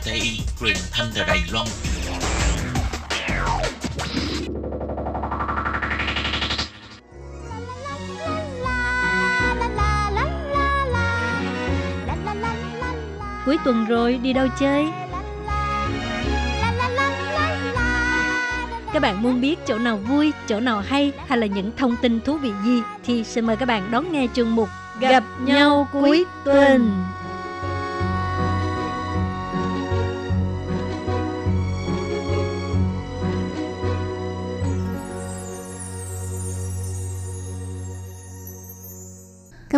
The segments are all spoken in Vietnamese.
RTI truyền thanh từ Đài Loan. Cuối tuần rồi đi đâu chơi? Các bạn muốn biết chỗ nào vui, chỗ nào hay hay là những thông tin thú vị gì thì xin mời các bạn đón nghe chương mục Gặp nhau cuối tuần.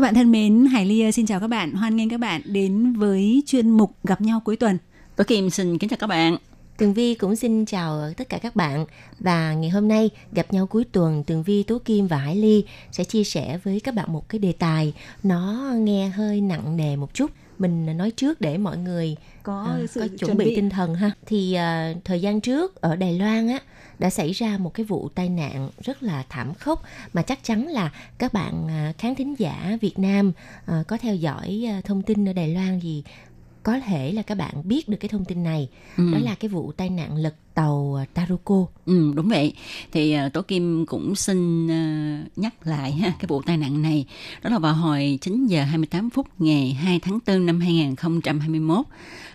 Các bạn thân mến, Hải Ly xin chào các bạn, hoan nghênh các bạn đến với chuyên mục Gặp nhau cuối tuần. Tôi Kim xin kính chào các bạn. Tường Vi cũng xin chào tất cả các bạn và ngày hôm nay gặp nhau cuối tuần Tường Vi, Tú Kim và Hải Ly sẽ chia sẻ với các bạn một cái đề tài nó nghe hơi nặng nề một chút mình nói trước để mọi người có à, sự có chuẩn, chuẩn bị, bị. tinh thần ha thì à, thời gian trước ở Đài Loan á đã xảy ra một cái vụ tai nạn rất là thảm khốc mà chắc chắn là các bạn à, khán thính giả Việt Nam à, có theo dõi à, thông tin ở Đài Loan gì có thể là các bạn biết được cái thông tin này Ừ. đó là cái vụ tai nạn lật tàu à, Taruko Ừ, đúng vậy. Thì uh, Tổ Kim cũng xin ờ, nhắc lại ha, cái vụ tai nạn này. Đó là vào hồi 9 giờ 28 phút ngày 2 tháng 4 năm 2021.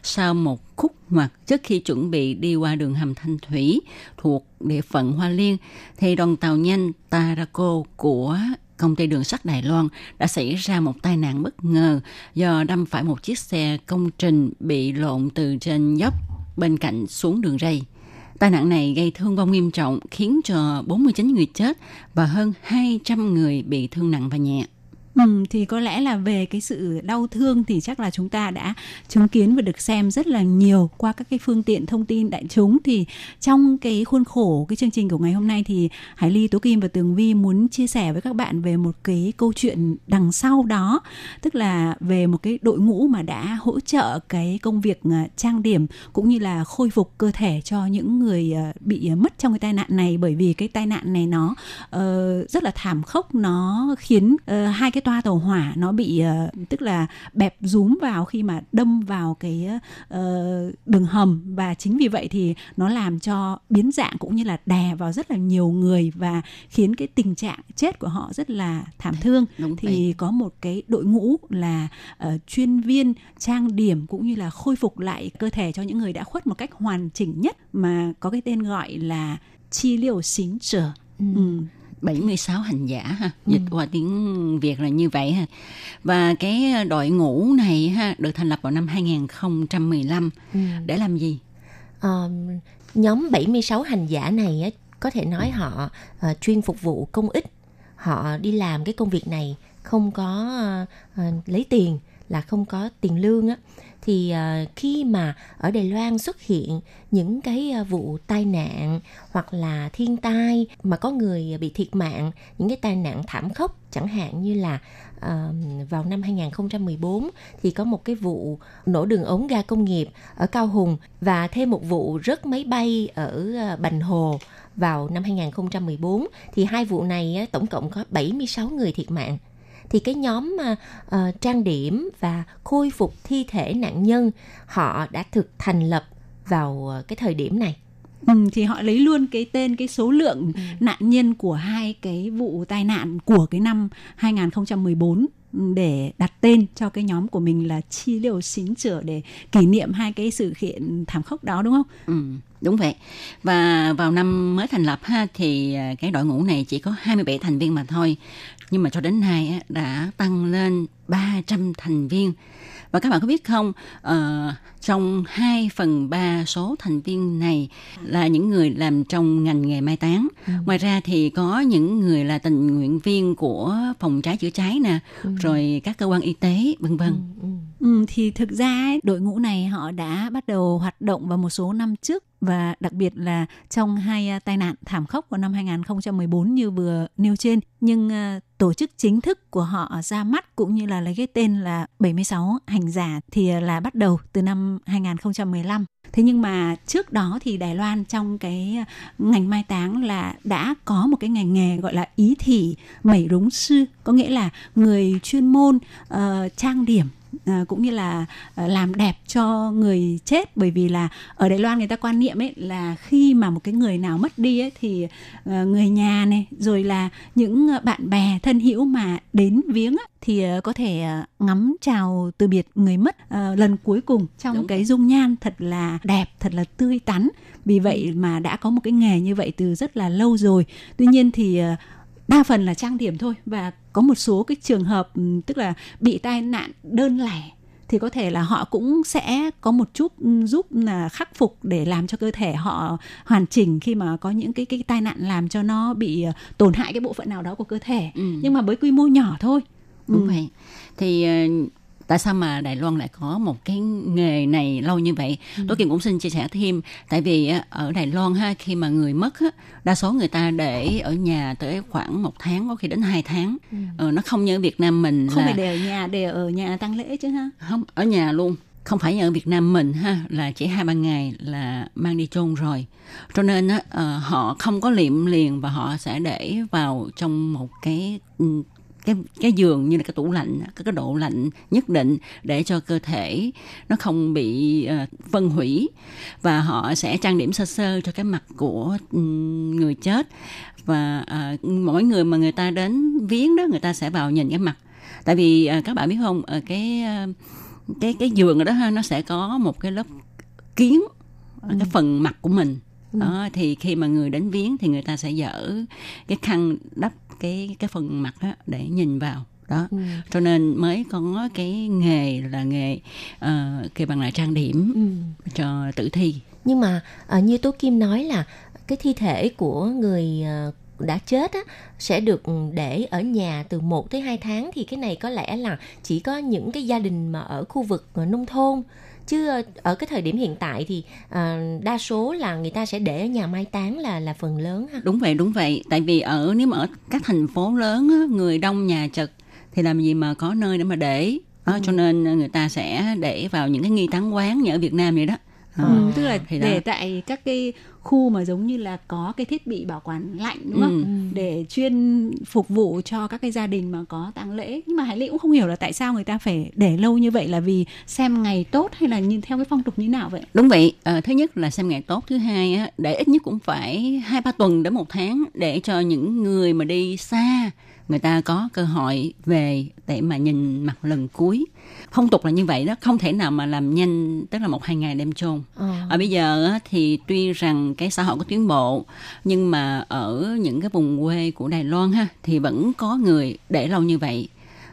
Sau một khúc ngoặt trước khi chuẩn bị đi qua đường hầm Thanh Thủy thuộc địa phận Hoa Liên, thì đoàn tàu nhanh Taraco của công ty đường sắt Đài Loan đã xảy ra một tai nạn bất ngờ do đâm phải một chiếc xe công trình bị lộn từ trên dốc bên cạnh xuống đường ray. Tai nạn này gây thương vong nghiêm trọng, khiến cho 49 người chết và hơn 200 người bị thương nặng và nhẹ. Ừ, thì có lẽ là về cái sự đau thương thì chắc là chúng ta đã chứng kiến và được xem rất là nhiều qua các cái phương tiện thông tin đại chúng. Thì trong cái khuôn khổ cái chương trình của ngày hôm nay thì Hải Ly, Tố Kim và Tường Vi muốn chia sẻ với các bạn về một cái câu chuyện đằng sau đó tức là về một cái đội ngũ mà đã hỗ trợ cái công việc à, trang điểm cũng như là khôi phục cơ thể cho những người à, bị mất trong cái tai nạn này. Bởi vì cái tai nạn này nó uh, rất là thảm khốc nó khiến uh, hai cái toa tàu hỏa nó bị ờ, tức là bẹp rúm vào khi mà đâm vào cái ờ, đường hầm và chính vì vậy thì nó làm cho biến dạng cũng như là đè vào rất là nhiều người và khiến cái tình trạng chết của họ rất là thảm thương Đúng thì vậy. có một cái đội ngũ là ờ, chuyên viên trang điểm cũng như là khôi phục lại cơ thể cho những người đã khuất một cách hoàn chỉnh nhất mà có cái tên gọi là chi liệu xính trở ừ. 76 hành giả ha, dịch qua tiếng Việt là như vậy ha. Và cái đội ngũ này ha được thành lập vào năm 2015 để làm gì? Ờ, nhóm 76 hành giả này á, có thể nói họ ờ, chuyên phục vụ công ích. Họ đi làm cái công việc này không có ờ, ờ, lấy tiền là không có tiền lương á thì ờ, khi mà ở Đài Loan xuất hiện những cái ờ, vụ tai nạn hoặc là thiên tai mà có người bị thiệt mạng những cái tai nạn thảm khốc chẳng hạn như là uh, vào năm 2014 thì có một cái vụ nổ đường ống ga công nghiệp ở Cao Hùng và thêm một vụ rớt máy bay ở Bành Hồ vào năm 2014 thì hai vụ này tổng cộng có 76 người thiệt mạng thì cái nhóm mà ờ, trang điểm và khôi phục thi thể nạn nhân họ đã thực thành lập vào ờ, cái thời điểm này Ừ, thì họ lấy luôn cái tên cái số lượng nạn nhân của hai cái vụ tai nạn của cái năm 2014 để đặt tên cho cái nhóm của mình là chi liệu xính trở để kỷ niệm hai cái sự kiện thảm khốc đó đúng không? Ừ, đúng vậy. Và vào năm mới thành lập ha thì à, cái đội ngũ này chỉ có 27 thành viên mà thôi. Nhưng mà cho đến nay đã tăng lên 300 thành viên. Và các bạn có biết không, ờ, trong 2 phần 3 số thành viên này là những người làm trong ngành nghề mai táng. Ngoài ra thì có những người là tình nguyện viên của phòng cháy chữa cháy nè, rồi các cơ quan y tế, vân vân. Ừ, thì thực ra đội ngũ này họ đã bắt đầu hoạt động vào một số năm trước và đặc biệt là trong hai à, tai nạn thảm khốc vào năm 2014 như vừa nêu trên nhưng à, tổ chức chính thức của họ ra mắt cũng như là lấy cái tên là 76 hành giả thì à, là bắt đầu từ năm 2015 Thế nhưng mà trước đó thì Đài Loan trong cái ngành mai táng là đã có một cái ngành nghề gọi là ý thị mẩy rúng sư, có nghĩa là người chuyên môn uh, trang điểm à, cũng như là à, làm đẹp cho người chết. Bởi vì là ở Đài Loan người ta quan niệm ấy là khi mà một cái người nào mất đi ấy thì à, người nhà này rồi là những bạn bè thân hữu mà đến viếng ấy, thì à, có thể à, ngắm chào từ biệt người mất à, lần cuối cùng trong Đúng. cái dung nhan thật là đẹp thật là tươi tắn. Vì vậy mà đã có một cái nghề như vậy từ rất là lâu rồi. Tuy nhiên thì à, đa phần là trang điểm thôi và có một số cái trường hợp ừm, tức là bị tai nạn đơn lẻ thì có thể là họ cũng sẽ có một chút ừm, giúp là khắc phục để làm cho cơ thể họ hoàn chỉnh khi mà có những cái cái tai nạn làm cho nó bị ờ, tổn hại cái bộ phận nào đó của cơ thể Ừ. nhưng mà với quy mô nhỏ thôi đúng Ừ. vậy thì ờ, tại sao mà Đài Loan lại có một cái nghề này lâu như vậy? Ừ. tôi Kim cũng xin chia sẻ thêm tại vì ở Đài Loan ha khi mà người mất á, đa số người ta để ở nhà tới khoảng một tháng có khi đến hai tháng. Ờ, nó không như ở Việt Nam mình không là phải để ở nhà để ở nhà tăng lễ chứ ha? Không ở nhà luôn. Không phải như ở Việt Nam mình ha là chỉ hai ba ngày là mang đi chôn rồi. Cho nên á ờ, họ không có liệm liền và họ sẽ để vào trong một cái ừ, cái cái giường như là cái tủ lạnh có cái độ lạnh nhất định để cho cơ thể nó không bị ờ, phân hủy. Và họ sẽ trang điểm sơ sơ cho cái mặt của ừ, người chết. Và ờ, mỗi người mà người ta đến viếng đó người ta sẽ vào nhìn cái mặt. Tại vì ờ, các bạn biết không ờ, cái ờ, cái cái giường đó ha nó sẽ có một cái lớp kiến ở cái phần mặt của mình. Đó thì khi mà người đến viếng thì người ta sẽ dỡ cái khăn đắp cái cái phần mặt đó để nhìn vào đó Ừ. cho nên mới có cái nghề là nghề uh, kêu bằng là trang điểm Ừ. cho tử thi nhưng mà à, như tố kim nói là cái thi thể của người à, đã chết á sẽ được để ở nhà từ 1 tới 2 tháng thì cái này có lẽ là chỉ có những cái gia đình mà ở khu vực à, nông thôn. Chứ à, ở cái thời điểm hiện tại thì à, đa số là người ta sẽ để ở nhà mai táng là là phần lớn ha. Đúng vậy đúng vậy. Tại vì ở nếu mà ở các thành phố lớn á, người đông nhà chật thì làm gì mà có nơi để mà để. Đó, cho nên người ta sẽ để vào những cái nghi táng quán như ở Việt Nam vậy đó Ờ, Ừ, tức là thì đó. để tại các cái khu mà giống như là có cái thiết bị bảo quản lạnh đúng không? Ừ. Để chuyên phục vụ cho các cái gia đình mà có tang lễ. Nhưng mà Hải Ly cũng không hiểu là tại sao người ta phải để lâu như vậy là vì xem ngày tốt hay là như theo cái phong tục như nào vậy? Đúng vậy, ờ, thứ nhất là xem ngày tốt, thứ hai á, để ít nhất cũng phải hai ba tuần đến một tháng để cho những người mà đi xa người ta có cơ hội về để mà nhìn mặt lần cuối. Phong tục là như vậy đó, không thể nào mà làm nhanh, tức là một hai ngày đem chôn. Ờ. Ở bây giờ thì tuy rằng cái xã hội có tiến bộ nhưng mà ở những cái vùng quê của Đài Loan ha thì vẫn có người để lâu như vậy.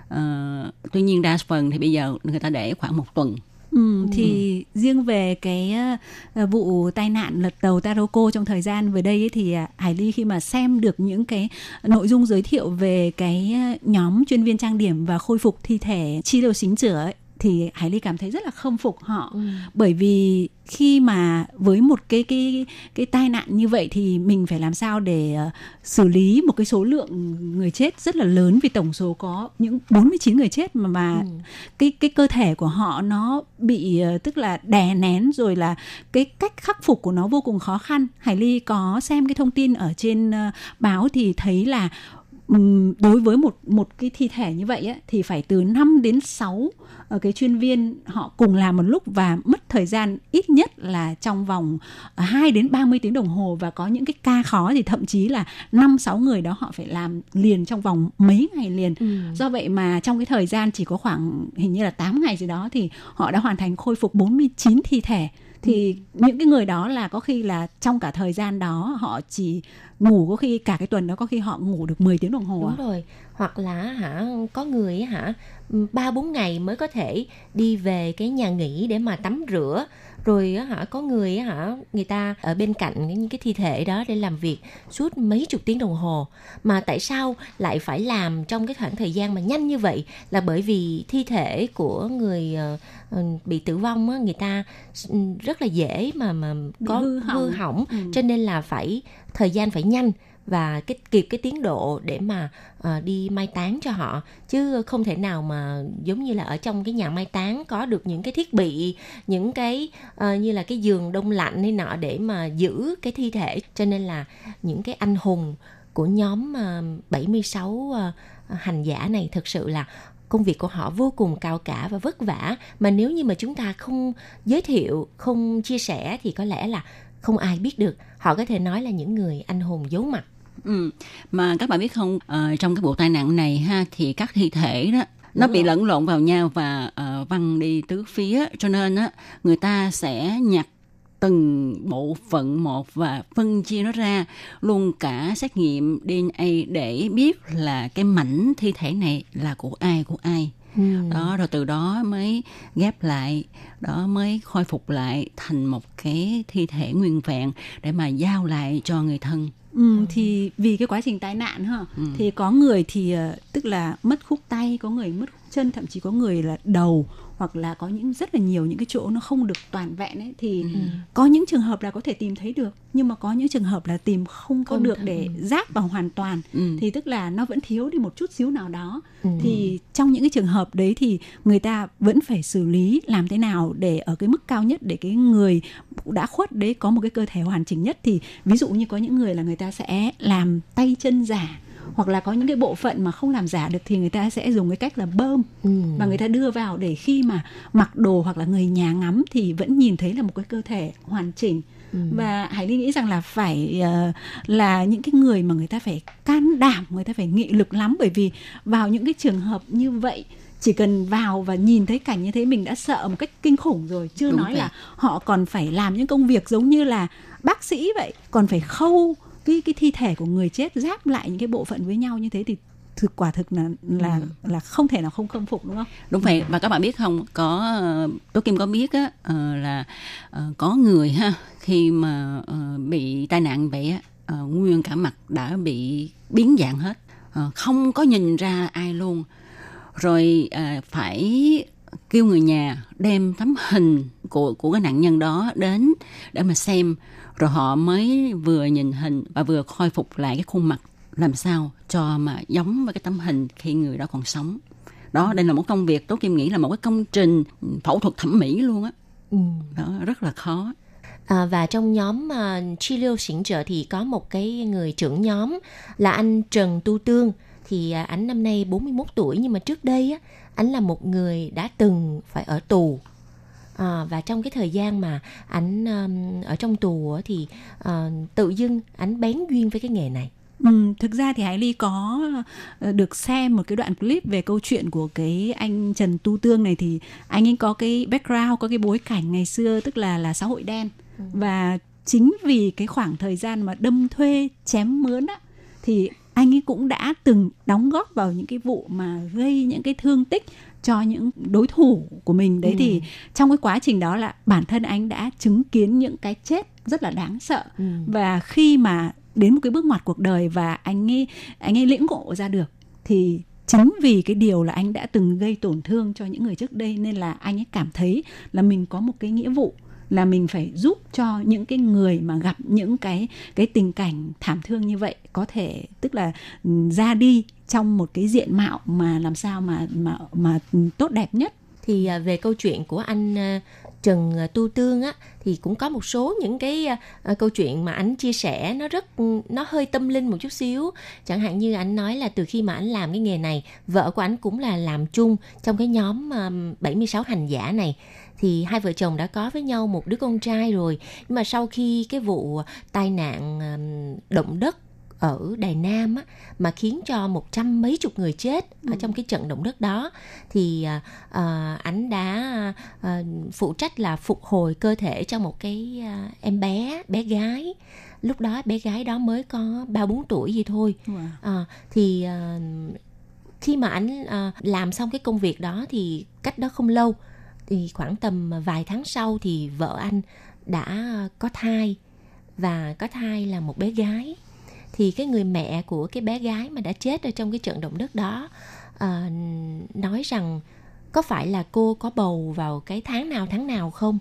Ờ, tuy nhiên đa phần thì bây giờ người ta để khoảng một tuần. Ừ, thì riêng về cái ờ, vụ tai nạn lật tàu Taroko trong thời gian vừa đây ấy, thì à, Hải Ly khi mà xem được những cái nội dung giới thiệu về cái ờ, nhóm chuyên viên trang điểm và khôi phục thi thể chi liều xính chữa ấy, thì Hải Ly cảm thấy rất là khâm phục họ Ừ. bởi vì khi mà với một cái cái cái tai nạn như vậy thì mình phải làm sao để ờ, xử lý một cái số lượng người chết rất là lớn vì tổng số có những 49 người chết mà mà Ừ. cái cái cơ thể của họ nó bị ờ, tức là đè nén rồi là cái cách khắc phục của nó vô cùng khó khăn. Hải Ly có xem cái thông tin ở trên ờ, báo thì thấy là đối với một một cái thi thể như vậy á, thì phải từ 5 đến 6 ờ, cái chuyên viên họ cùng làm một lúc và mất thời gian ít nhất là trong vòng 2 đến 30 tiếng đồng hồ và có những cái ca khó thì thậm chí là 5 6 người đó họ phải làm liền trong vòng mấy ngày liền. Ừ. Do vậy mà trong cái thời gian chỉ có khoảng hình như là 8 ngày gì đó thì họ đã hoàn thành khôi phục 49 thi thể. Thì những cái người đó là có khi là trong cả thời gian đó họ chỉ ngủ có khi cả cái tuần đó có khi họ ngủ được 10 tiếng đồng hồ à. đúng rồi hoặc là hả có người hả ba bốn ngày mới có thể đi về cái nhà nghỉ để mà tắm rửa rồi á hả có người á hả người ta ở bên cạnh những cái thi thể đó để làm việc suốt mấy chục tiếng đồng hồ mà tại sao lại phải làm trong cái khoảng thời gian mà nhanh như vậy là bởi vì thi thể của người ờ, ờ, bị tử vong á người ta ừ, rất là dễ mà mà có hư hỏng. hư hỏng Ừ. cho nên là phải thời gian phải nhanh và cái kịp cái tiến độ để mà uh, đi mai táng cho họ. Chứ không thể nào mà giống như là ở trong cái nhà mai táng có được những cái thiết bị những cái uh, như là cái giường đông lạnh hay nọ để mà giữ cái thi thể. Cho nên là những cái anh hùng của nhóm uh, 76 uh, hành giả này thực sự là công việc của họ vô cùng cao cả và vất vả. Mà nếu như mà chúng ta không giới thiệu không chia sẻ thì có lẽ là không ai biết được. Họ có thể nói là những người anh hùng giấu mặt. Ừ. Mà các bạn biết không, uh, trong cái vụ tai nạn này ha thì các thi thể đó nó bị lẫn lộn vào nhau và uh, văng đi tứ phía cho nên á người ta sẽ nhặt từng bộ phận một và phân chia nó ra luôn cả xét nghiệm DNA để biết là cái mảnh thi thể này là của ai của ai Ừ. đó rồi từ đó mới ghép lại đó mới khôi phục lại thành một cái thi thể nguyên vẹn để mà giao lại cho người thân Ừ, thì vì cái quá trình tai nạn ha Ừ. thì có người thì ờ, tức là mất khúc tay có người mất khúc chân thậm chí có người là đầu hoặc là có những rất là nhiều những cái chỗ nó không được toàn vẹn ấy thì Ừ. có những trường hợp là có thể tìm thấy được nhưng mà có những trường hợp là tìm không có Không được để giáp vào hoàn toàn Ừ. thì tức là nó vẫn thiếu đi một chút xíu nào đó Ừ. thì trong những cái trường hợp đấy thì người ta vẫn phải xử lý làm thế nào để ở cái mức cao nhất để cái người đã khuất đấy có một cái cơ thể hoàn chỉnh nhất thì ví dụ như có những người là người ta sẽ làm tay chân giả hoặc là có những cái bộ phận mà không làm giả được thì người ta sẽ dùng cái cách là bơm Ừ. và người ta đưa vào để khi mà mặc đồ hoặc là người nhà ngắm thì vẫn nhìn thấy là một cái cơ thể hoàn chỉnh Ừ. và hải ly nghĩ rằng là phải ờ, là những cái người mà người ta phải can đảm người ta phải nghị lực lắm bởi vì vào những cái trường hợp như vậy chỉ cần vào và nhìn thấy cảnh như thế mình đã sợ một cách kinh khủng rồi chưa Đúng nói vậy. là họ còn phải làm những công việc giống như là bác sĩ vậy còn phải khâu cái cái thi thể của người chết giáp lại những cái bộ phận với nhau như thế thì thực quả thực là là là không thể nào không khâm phục đúng không? Đúng vậy. Và các bạn biết không có tố kim có biết á ờ, là ờ, có người ha khi mà ờ, bị tai nạn vậy á nguyên cả mặt đã bị biến dạng hết. Không có nhìn ra ai luôn. Rồi phải kêu người nhà đem tấm hình của của cái nạn nhân đó đến để mà xem rồi họ mới vừa nhìn hình và vừa khôi phục lại cái khuôn mặt làm sao cho mà giống với cái tấm hình khi người đó còn sống. Đó đây là một công việc tố kim nghĩ là một cái công trình phẫu thuật thẩm mỹ luôn á. Ừ. đó rất là khó. À, và trong nhóm uh, chi liêu xỉn trợ thì có một cái người trưởng nhóm là anh Trần Tu Tương. Thì ảnh năm nay 41 tuổi nhưng mà trước đây á ảnh là một người đã từng phải ở tù à, và trong cái thời gian mà ảnh um, ở trong tù thì à, tự dưng ảnh bén duyên với cái nghề này. Ừ, thực ra thì Hải Ly có ờ, được xem một cái đoạn clip về câu chuyện của cái anh Trần Tu Tương này thì anh ấy có cái background, có cái bối cảnh ngày xưa tức là là xã hội đen. Và chính vì cái khoảng thời gian mà đâm thuê chém mướn á thì anh ấy cũng đã từng đóng góp vào những cái vụ mà gây những cái thương tích cho những đối thủ của mình đấy thì trong cái quá trình đó là bản thân anh đã chứng kiến những cái chết rất là đáng sợ Ừ. và khi mà đến một cái bước ngoặt cuộc đời và anh ấy anh ấy lĩnh ngộ ra được thì chính vì cái điều là anh đã từng gây tổn thương cho những người trước đây nên là anh ấy cảm thấy là mình có một cái nghĩa vụ là mình phải giúp cho những cái người mà gặp những cái cái tình cảnh thảm thương như vậy có thể tức là ừ, ra đi trong một cái diện mạo mà làm sao mà mà mà tốt đẹp nhất. Thì à, về câu chuyện của anh à, Trần à, Tu Tương á thì cũng có một số những cái câu chuyện mà anh chia sẻ nó rất ừ, nó hơi tâm linh một chút xíu. Chẳng hạn như anh nói là từ khi mà anh làm cái nghề này vợ của anh cũng là làm chung trong cái nhóm à, 76 hành giả này thì hai vợ chồng đã có với nhau một đứa con trai rồi. Nhưng mà sau khi cái vụ tai nạn à, động đất ở Đài Nam á, mà khiến cho một trăm mấy chục người chết ở trong cái trận động đất đó thì à, à, ảnh đã à, phụ trách là phục hồi cơ thể cho một cái à, em bé bé gái. Lúc đó bé gái đó mới có ba bốn tuổi gì thôi. À, thì à, khi mà ảnh à, làm xong cái công việc đó thì cách đó không lâu thì khoảng tầm vài tháng sau thì vợ anh đã có thai. Và có thai là một bé gái. Thì cái người mẹ của cái bé gái mà đã chết ở trong cái trận động đất đó uh, nói rằng có phải là cô có bầu vào cái tháng nào tháng nào không?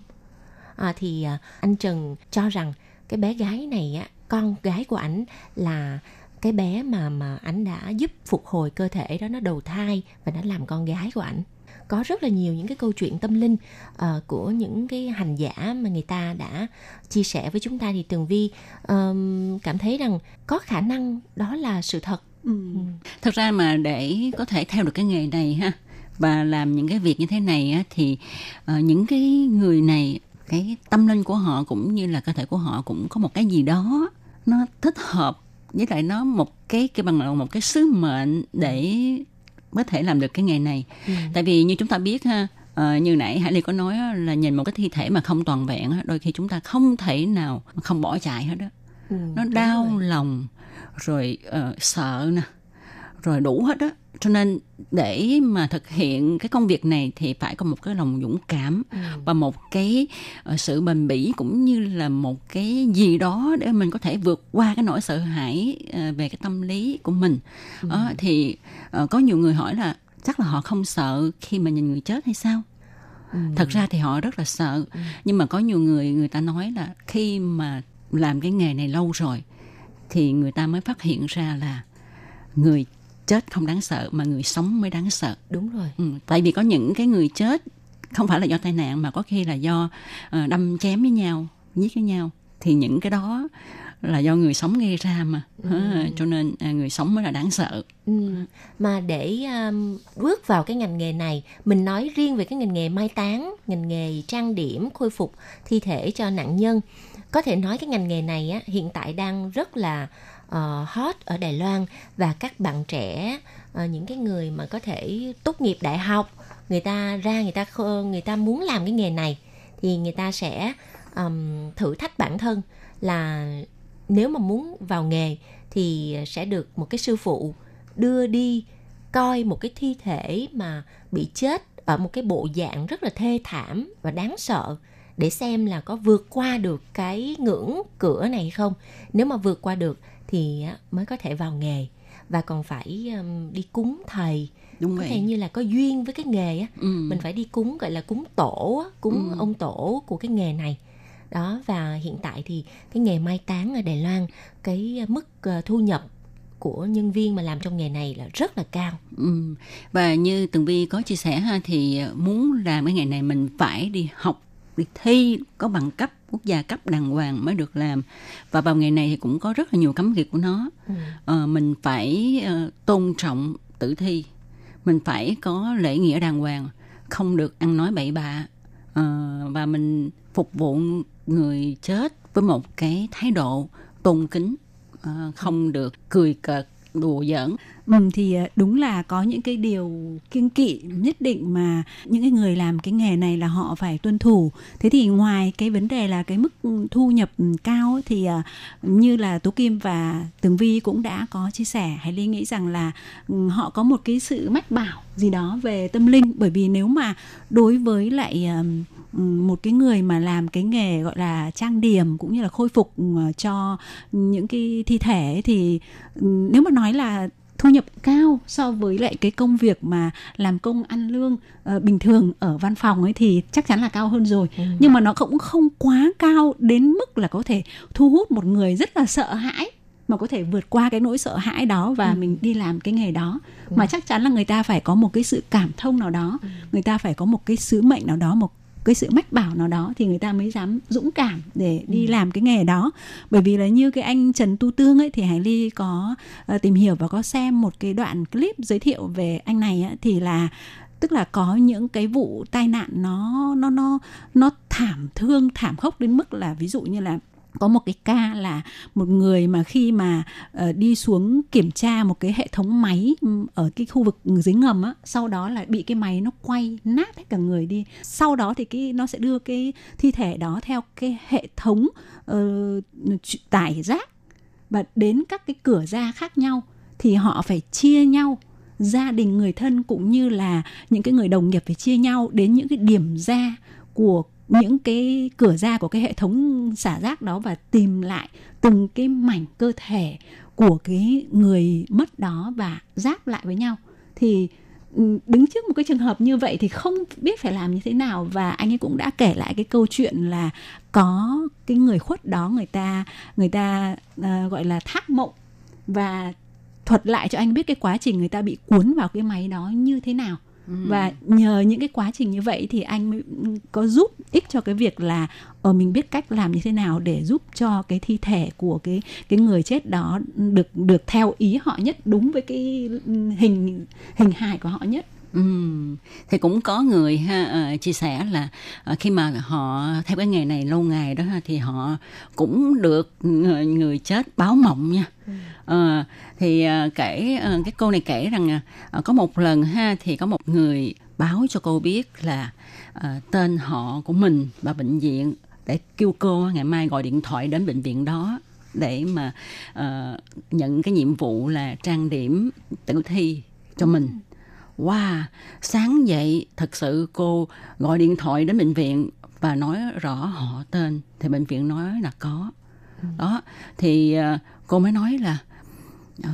À, thì uh, anh Trần cho rằng cái bé gái này á con gái của ảnh là cái bé mà mà ảnh đã giúp phục hồi cơ thể đó nó đầu thai và nó làm con gái của ảnh có rất là nhiều những cái câu chuyện tâm linh ờ, của những cái hành giả mà người ta đã chia sẻ với chúng ta. Thì tường vi ờm, cảm thấy rằng có khả năng đó là sự thật. Ừ. thật ra mà để có thể theo được cái nghề này ha và làm những cái việc như thế này á, thì uh, những cái người này cái tâm linh của họ cũng như là cơ thể của họ cũng có một cái gì đó nó thích hợp với lại nó một cái cái bằng là một cái sứ mệnh để có thể làm được cái nghề này ừ. tại vì như chúng ta biết ha uh, như nãy hải ly có nói là nhìn một cái thi thể mà không toàn vẹn đôi khi chúng ta không thể nào không bỏ chạy hết đó ừ, nó đau rồi. lòng rồi uh, sợ nè rồi đủ hết đó cho nên để mà thực hiện cái công việc này thì phải có một cái lòng dũng cảm ừ. và một cái uh, sự bền bỉ cũng như là một cái gì đó để mình có thể vượt qua cái nỗi sợ hãi uh, về cái tâm lý của mình ừ. uh, thì có nhiều người hỏi là chắc là họ không sợ khi mà nhìn người chết hay sao ừ. thật ra thì họ rất là sợ ừ. nhưng mà có nhiều người người ta nói là khi mà làm cái nghề này lâu rồi thì người ta mới phát hiện ra là người chết không đáng sợ mà người sống mới đáng sợ. Đúng rồi. Ừ, tại vì có những cái người chết không phải là do tai nạn mà có khi là do uh, đâm chém với nhau giết với nhau. Thì những cái đó là do người sống gây ra mà. Ừ. cho nên à, người sống mới là đáng sợ. Ừ. mà để um, bước vào cái ngành nghề này mình nói riêng về cái ngành nghề mai táng ngành nghề trang điểm khôi phục thi thể cho nạn nhân. Có thể nói cái ngành nghề này á, hiện tại đang rất là uh, hot ở Đài Loan và các bạn trẻ uh, những cái người mà có thể tốt nghiệp đại học người ta ra người ta người ta muốn làm cái nghề này thì người ta sẽ um, thử thách bản thân là nếu mà muốn vào nghề thì sẽ được một cái sư phụ đưa đi coi một cái thi thể mà bị chết ở một cái bộ dạng rất là thê thảm và đáng sợ để xem là có vượt qua được cái ngưỡng cửa này không. Nếu mà vượt qua được thì mới có thể vào nghề và còn phải um, đi cúng thầy Đúng có vậy. thể như là có duyên với cái nghề á ừ. mình phải đi cúng gọi là cúng tổ cúng ừ. ông tổ của cái nghề này đó và hiện tại thì cái nghề mai táng ở Đài Loan cái mức ờ, thu nhập của nhân viên mà làm trong nghề này là rất là cao. Ừ. Và như Tường Vi có chia sẻ ha thì muốn làm cái nghề này mình phải đi học đi thi có bằng cấp quốc gia cấp đàng hoàng mới được làm. Và vào nghề này thì cũng có rất là nhiều cấm kỵ của nó. Ừ. ờ, mình phải uh, tôn trọng tử thi. Mình phải có lễ nghĩa đàng hoàng không được ăn nói bậy bạ. Uh, và mình phục vụ người chết với một cái thái độ tôn kính uh, không được cười cợt đùa giỡn Ừ, thì à, đúng là có những cái điều kiêng kỵ nhất định mà những cái người làm cái nghề này là họ phải tuân thủ. Thế thì ngoài cái vấn đề là cái mức thu nhập cao ấy, thì à, như là Tú Kim và Tường Vi cũng đã có chia sẻ, hay Ly nghĩ rằng là họ có một cái sự mách bảo gì đó về tâm linh bởi vì nếu mà đối với lại một cái người mà làm cái nghề gọi là trang điểm cũng như là khôi phục ừ, cho những cái thi thể thì nếu mà nói là thu nhập cao so với lại cái công việc mà làm công ăn lương uh, bình thường ở văn phòng ấy thì chắc chắn là cao hơn rồi ừ. nhưng mà nó cũng không quá cao đến mức là có thể thu hút một người rất là sợ hãi mà có thể vượt qua cái nỗi sợ hãi đó và ừ. mình đi làm cái nghề đó ừ. mà chắc chắn là người ta phải có một cái sự cảm thông nào đó ừ. người ta phải có một cái sứ mệnh nào đó một cái sự mách bảo nào đó thì người ta mới dám dũng cảm để đi ừ. làm cái nghề đó bởi vì là như cái anh Trần Tu Tương ấy thì Hải Ly có uh, tìm hiểu và có xem một cái đoạn clip giới thiệu về anh này ấy, thì là tức là có những cái vụ tai nạn nó nó nó nó thảm thương thảm khốc đến mức là ví dụ như là có một cái ca là một người mà khi mà uh, đi xuống kiểm tra một cái hệ thống máy ừ, ở cái khu vực dưới ngầm á sau đó là bị cái máy nó quay nát hết cả người đi. Sau đó thì cái nó sẽ đưa cái thi thể đó theo cái hệ thống uh, tải rác. Và đến các cái cửa ra khác nhau thì họ phải chia nhau. Gia đình người thân cũng như là những cái người đồng nghiệp phải chia nhau đến những cái điểm ra của những cái cửa ra của cái hệ thống xả rác đó và tìm lại từng cái mảnh cơ thể của cái người mất đó và ráp lại với nhau. Thì ừ, đứng trước một cái trường hợp như vậy thì không biết phải làm như thế nào và anh ấy cũng đã kể lại cái câu chuyện là có cái người khuất đó người ta người ta uh, gọi là thác mộng và thuật lại cho anh biết cái quá trình người ta bị cuốn vào cái máy đó như thế nào và nhờ những cái quá trình như vậy thì anh mới có giúp ích cho cái việc là ở ờ, mình biết cách làm như thế nào để giúp cho cái thi thể của cái cái người chết đó được được theo ý họ nhất đúng với cái hình hình hài của họ nhất. Ừm, thì cũng có người ha ờ, chia sẻ là ờ, khi mà họ theo cái nghề này lâu ngày đó ha, thì họ cũng được người, người chết báo mộng nha. Ờ, thì ờ, kể ờ, cái cô này kể rằng ờ, có một lần ha thì có một người báo cho cô biết là ờ, tên họ của mình và bệnh viện để kêu cô ngày mai gọi điện thoại đến bệnh viện đó để mà ờ, nhận cái nhiệm vụ là trang điểm tử thi cho mình. Wow, sáng dậy thật sự cô gọi điện thoại đến bệnh viện và nói rõ họ tên thì bệnh viện nói là có. Đó, thì ờ, cô mới nói là ờ,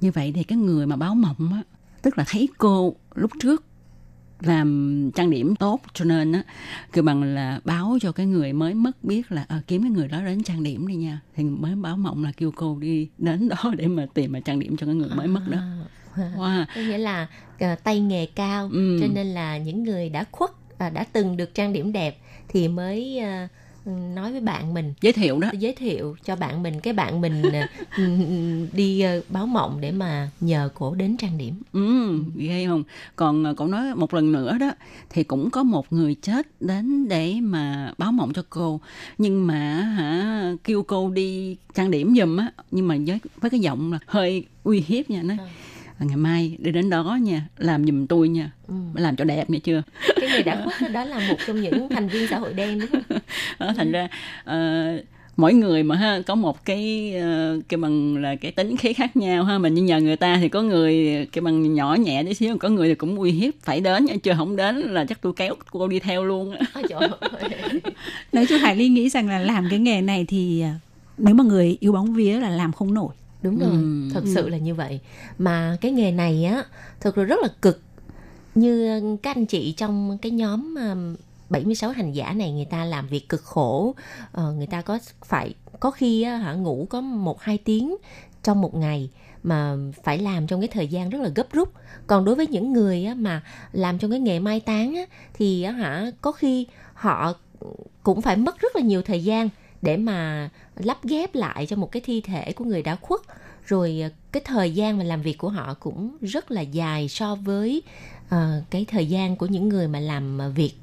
như vậy thì cái người mà báo mộng á, tức là thấy cô lúc trước làm trang điểm tốt cho nên á kêu bằng là báo cho cái người mới mất biết là ờ, kiếm cái người đó đến trang điểm đi nha thì mới báo mộng là kêu cô đi đến đó để mà tìm mà trang điểm cho cái người mới mất đó À, wow. có nghĩa là ờ, tay nghề cao Ừ. cho nên là những người đã khuất à, đã từng được trang điểm đẹp thì mới ờ, nói với bạn mình. Giới thiệu đó. Giới thiệu cho bạn mình. Cái bạn mình ờ, ừ, đi ờ, báo mộng để mà nhờ cổ đến trang điểm. Ừ, ghê không? Còn à, cậu nói một lần nữa đó thì cũng có một người chết đến để mà báo mộng cho cô. Nhưng mà hả kêu cô đi trang điểm giùm á nhưng mà với với cái giọng là hơi uy hiếp nha nói "À, ngày mai đi đến đó nha làm giùm tôi nha. Ừ. làm cho đẹp nha chưa? Cái người đã khuất đó, đó là một trong những thành viên xã hội đen đúng không? Đó, thành ra ờ, mỗi người mà ha có một cái ờ, cái bằng là cái tính khí khác nhau ha. Mình như nhờ người ta thì có người cái bằng nhỏ nhẹ tí xíu có người thì cũng uy hiếp phải đến nha chưa không đến là chắc tôi kéo cô đi theo luôn á. Ôi trời ơi. nói chung Hải Ly nghĩ rằng là làm cái nghề này thì nếu mà người yêu bóng vía là làm không nổi đúng rồi Ừ. thật sự là như vậy. Mà cái nghề này á thực sự rất là cực. Như các anh chị trong cái nhóm um, 76 hành giả này người ta làm việc cực khổ. Ờ, người ta có phải có khi á, hả ngủ có một hai tiếng trong một ngày mà phải làm trong cái thời gian rất là gấp rút. Còn đối với những người á, mà làm trong cái nghề mai táng á, thì á, hả có khi họ cũng phải mất rất là nhiều thời gian để mà lắp ghép lại cho một cái thi thể của người đã khuất. Rồi ờ, cái thời gian mà làm việc của họ cũng rất là dài so với ờ, cái thời gian của những người mà làm ờ, việc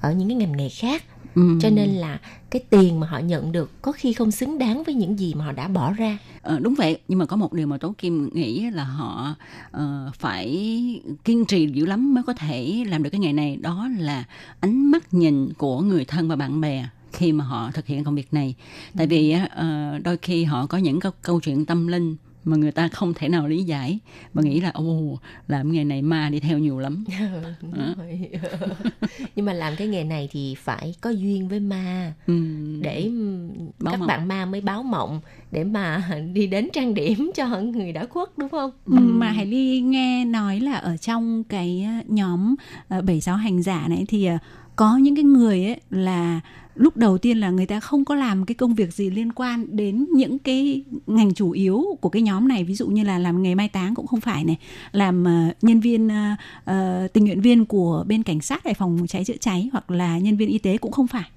ở những cái ngành nghề khác. Ừ. cho nên là cái tiền mà họ nhận được có khi không xứng đáng với những gì mà họ đã bỏ ra. Ờ, đúng vậy. Nhưng mà có một điều mà tố kim nghĩ là họ ờ, phải kiên trì dữ lắm mới có thể làm được cái nghề này. Đó là ánh mắt nhìn của người thân và bạn bè khi mà họ thực hiện công việc này tại vì á, ờ, đôi khi họ có những câu, câu chuyện tâm linh mà người ta không thể nào lý giải và nghĩ là ồ làm nghề này ma đi theo nhiều lắm Đúng rồi. nhưng mà làm cái nghề này thì phải có duyên với ma ừ. để Báo các mộng. bạn ma mới báo mộng để mà đi đến trang điểm cho người đã khuất đúng không Ừ, mà Hải Ly nghe nói là ở trong cái ờ, nhóm ờ, bảy sáu hành giả này thì ờ, có những cái người ấy là lúc đầu tiên là người ta không có làm cái công việc gì liên quan đến những cái ngành chủ yếu của cái nhóm này ví dụ như là làm nghề mai táng cũng không phải này làm ờ, nhân viên ờ, ờ, tình nguyện viên của bên cảnh sát hay phòng cháy chữa cháy hoặc là nhân viên y tế cũng không phải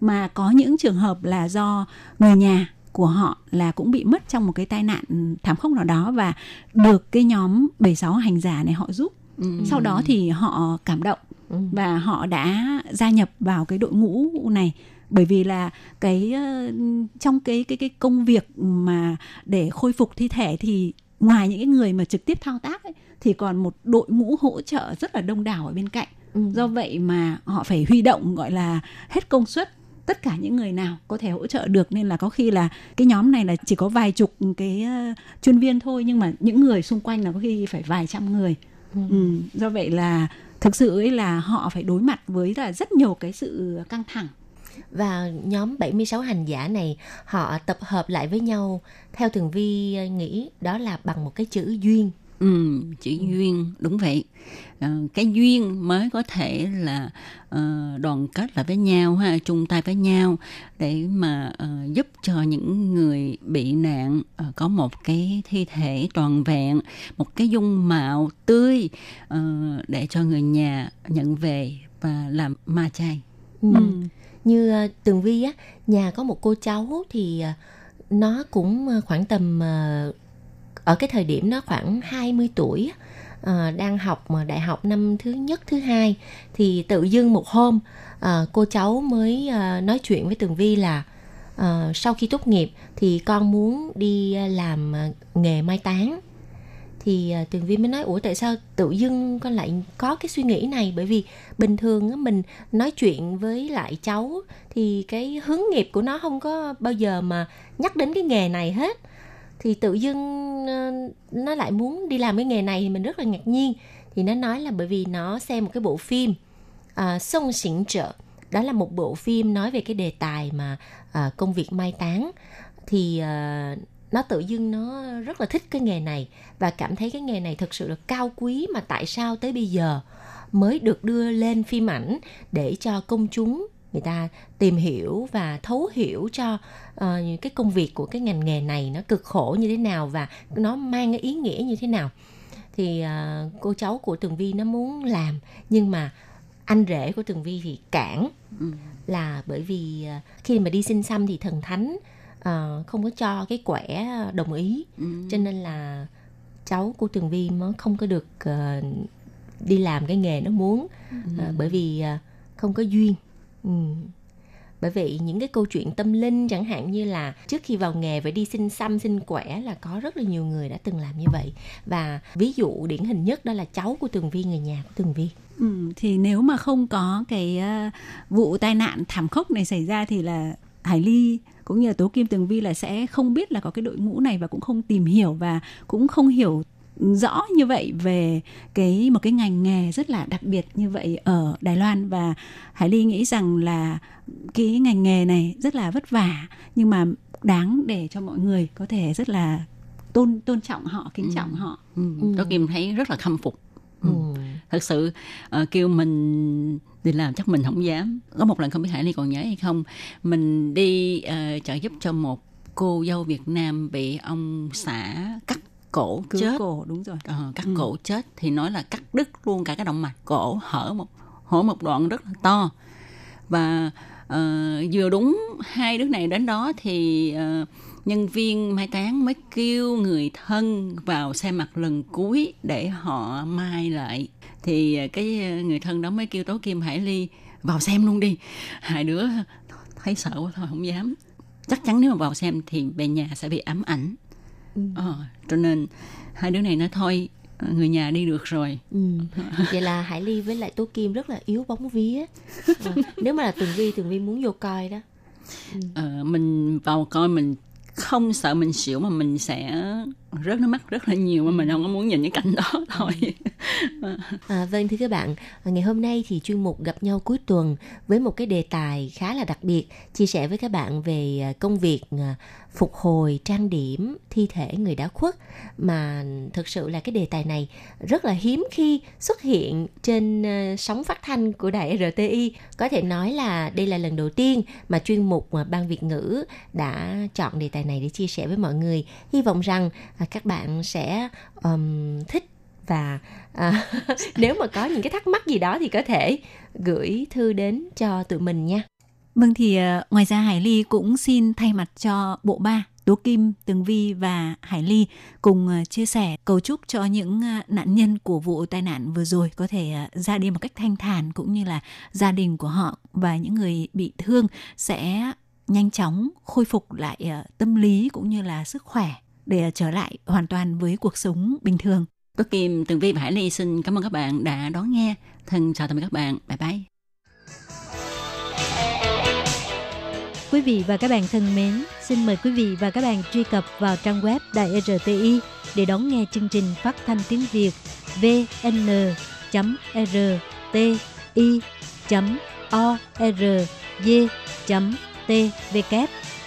mà có những trường hợp là do người nhà của họ là cũng bị mất trong một cái tai nạn thảm khốc nào đó và được cái nhóm 76 hành giả này họ giúp. Ừ. Sau đó thì họ cảm động Ừ. và họ đã gia nhập vào cái đội ngũ này bởi vì là cái ờ, trong cái cái cái công việc mà để khôi phục thi thể thì ngoài những cái người mà trực tiếp thao tác ấy, thì còn một đội ngũ hỗ trợ rất là đông đảo ở bên cạnh Ừ. do vậy mà họ phải huy động gọi là hết công suất tất cả những người nào có thể hỗ trợ được nên là có khi là cái nhóm này là chỉ có vài chục cái ờ, chuyên viên thôi nhưng mà những người xung quanh là có khi phải vài trăm người ừ. do vậy là thực sự ấy là họ phải đối mặt với là rất nhiều cái sự căng thẳng Và nhóm 76 hành giả này, họ tập hợp lại với nhau theo Tường Vi ờ, nghĩ đó là bằng một cái chữ duyên. Ừ, chữ duyên đúng vậy. Ờ, cái duyên mới có thể là ờ, đoàn kết lại với nhau ha chung tay với nhau để mà ờ, giúp cho những người bị nạn ờ, có một cái thi thể toàn vẹn một cái dung mạo tươi ờ, để cho người nhà nhận về và làm ma chay. Ừ. Như ờ, Tường Vi á, nhà có một cô cháu thì nó cũng khoảng tầm ở cái thời điểm nó khoảng 20 tuổi à, đang học mà đại học năm thứ nhất thứ hai thì tự dưng một hôm à, cô cháu mới à, nói chuyện với tường vi là à, sau khi tốt nghiệp thì con muốn đi làm nghề mai táng. Thì uh, tường vi mới nói ủa tại sao tự dưng con lại có cái suy nghĩ này? Bởi vì bình thường á, mình nói chuyện với lại cháu thì cái hướng nghiệp của nó không có bao giờ mà nhắc đến cái nghề này hết thì tự dưng ờ, nó lại muốn đi làm cái nghề này thì mình rất là ngạc nhiên. Thì nó nói là bởi vì nó xem một cái bộ phim ờ, uh, sông xỉn trợ. Đó là một bộ phim nói về cái đề tài mà uh, công việc mai táng. Thì uh, nó tự dưng nó rất là thích cái nghề này và cảm thấy cái nghề này thực sự là cao quý mà tại sao tới bây giờ mới được đưa lên phim ảnh để cho công chúng người ta tìm hiểu và thấu hiểu cho uh, cái công việc của cái ngành nghề này nó cực khổ như thế nào và nó mang cái ý nghĩa như thế nào thì uh, cô cháu của tường vi nó muốn làm nhưng mà anh rể của tường vi thì cản ừ. là bởi vì uh, khi mà đi xin xăm thì thần thánh uh, không có cho cái quẻ đồng ý ừ. cho nên là cháu của tường vi mới không có được uh, đi làm cái nghề nó muốn ừ. uh, bởi vì uh, không có duyên ừ. bởi vậy những cái câu chuyện tâm linh chẳng hạn như là trước khi vào nghề phải đi xin xăm xin quẻ là có rất là nhiều người đã từng làm như vậy và ví dụ điển hình nhất đó là cháu của tường vi người nhà của tường vi Ừ, thì nếu mà không có cái uh, vụ tai nạn thảm khốc này xảy ra thì là Hải Ly cũng như là Tố Kim Tường Vi là sẽ không biết là có cái đội ngũ này và cũng không tìm hiểu và cũng không hiểu rõ như vậy về cái một cái ngành nghề rất là đặc biệt như vậy ở Đài Loan và Hải Ly nghĩ rằng là cái ngành nghề này rất là vất vả nhưng mà đáng để cho mọi người có thể rất là tôn tôn trọng họ kính ừ. trọng họ ừ. ừ. Kim thấy rất là khâm phục ừ. Ừ. thật sự uh, kêu mình đi làm chắc mình không dám có một lần không biết hải ly còn nhớ hay không mình đi uh, trợ giúp cho một cô dâu việt nam bị ông xã cắt cổ Cứu chết. cổ đúng rồi. Ờ, cắt ừ. cổ chết thì nói là cắt đứt luôn cả cái động mạch. Cổ hở một hở một đoạn rất là to. Và uh, vừa đúng hai đứa này đến đó thì uh, nhân viên mai táng mới kêu người thân vào xem mặt lần cuối để họ mai lại. Thì cái người thân đó mới kêu tố kim hải ly vào xem luôn đi. Hai đứa thấy sợ quá thôi không dám. Chắc chắn nếu mà vào xem thì về nhà sẽ bị ám ảnh ừ. ờ, cho nên hai đứa này nói thôi người nhà đi được rồi ừ. vậy là hải ly với lại tố kim rất là yếu bóng vía à, nếu mà là tường vi tường vi muốn vô coi đó ừ. ờ, mình vào coi mình không sợ mình xỉu mà mình sẽ rớt nước mắt rất là nhiều mà mình không có muốn nhìn cái cảnh đó thôi. À, vâng thưa các bạn ngày hôm nay thì chuyên mục gặp nhau cuối tuần với một cái đề tài khá là đặc biệt chia sẻ với các bạn về à, công việc à, phục hồi trang điểm thi thể người đã khuất. Mà thực sự là cái đề tài này rất là hiếm khi xuất hiện trên sóng phát thanh của đài RTI có thể nói là đây là lần đầu tiên mà chuyên mục ban Việt ngữ đã chọn đề tài này để chia sẻ với mọi người. Hy vọng rằng các bạn sẽ um, thích và à, nếu mà có những cái thắc mắc gì đó thì có thể gửi thư đến cho tụi mình nha. Vâng thì ờ, ngoài ra Hải Ly cũng xin thay mặt cho bộ ba Tố Kim, Tường Vi và Hải Ly cùng ờ, chia sẻ cầu chúc cho những ờ, nạn nhân của vụ tai nạn vừa rồi có thể ra đi một cách thanh thản cũng như là gia đình của họ và những người bị thương sẽ nhanh chóng khôi phục lại tâm lý cũng như là sức khỏe để trở lại hoàn toàn với cuộc sống bình thường. Tố Kim, Tường Vi và Hải Ly xin cảm ơn các bạn đã đón nghe. Thân chào tạm biệt các bạn. Bye bye. Quý vị và các bạn thân mến, xin mời quý vị và các bạn truy cập vào trang web Đài RTI để đón nghe chương trình phát thanh tiếng Việt vn.rti.org.tvk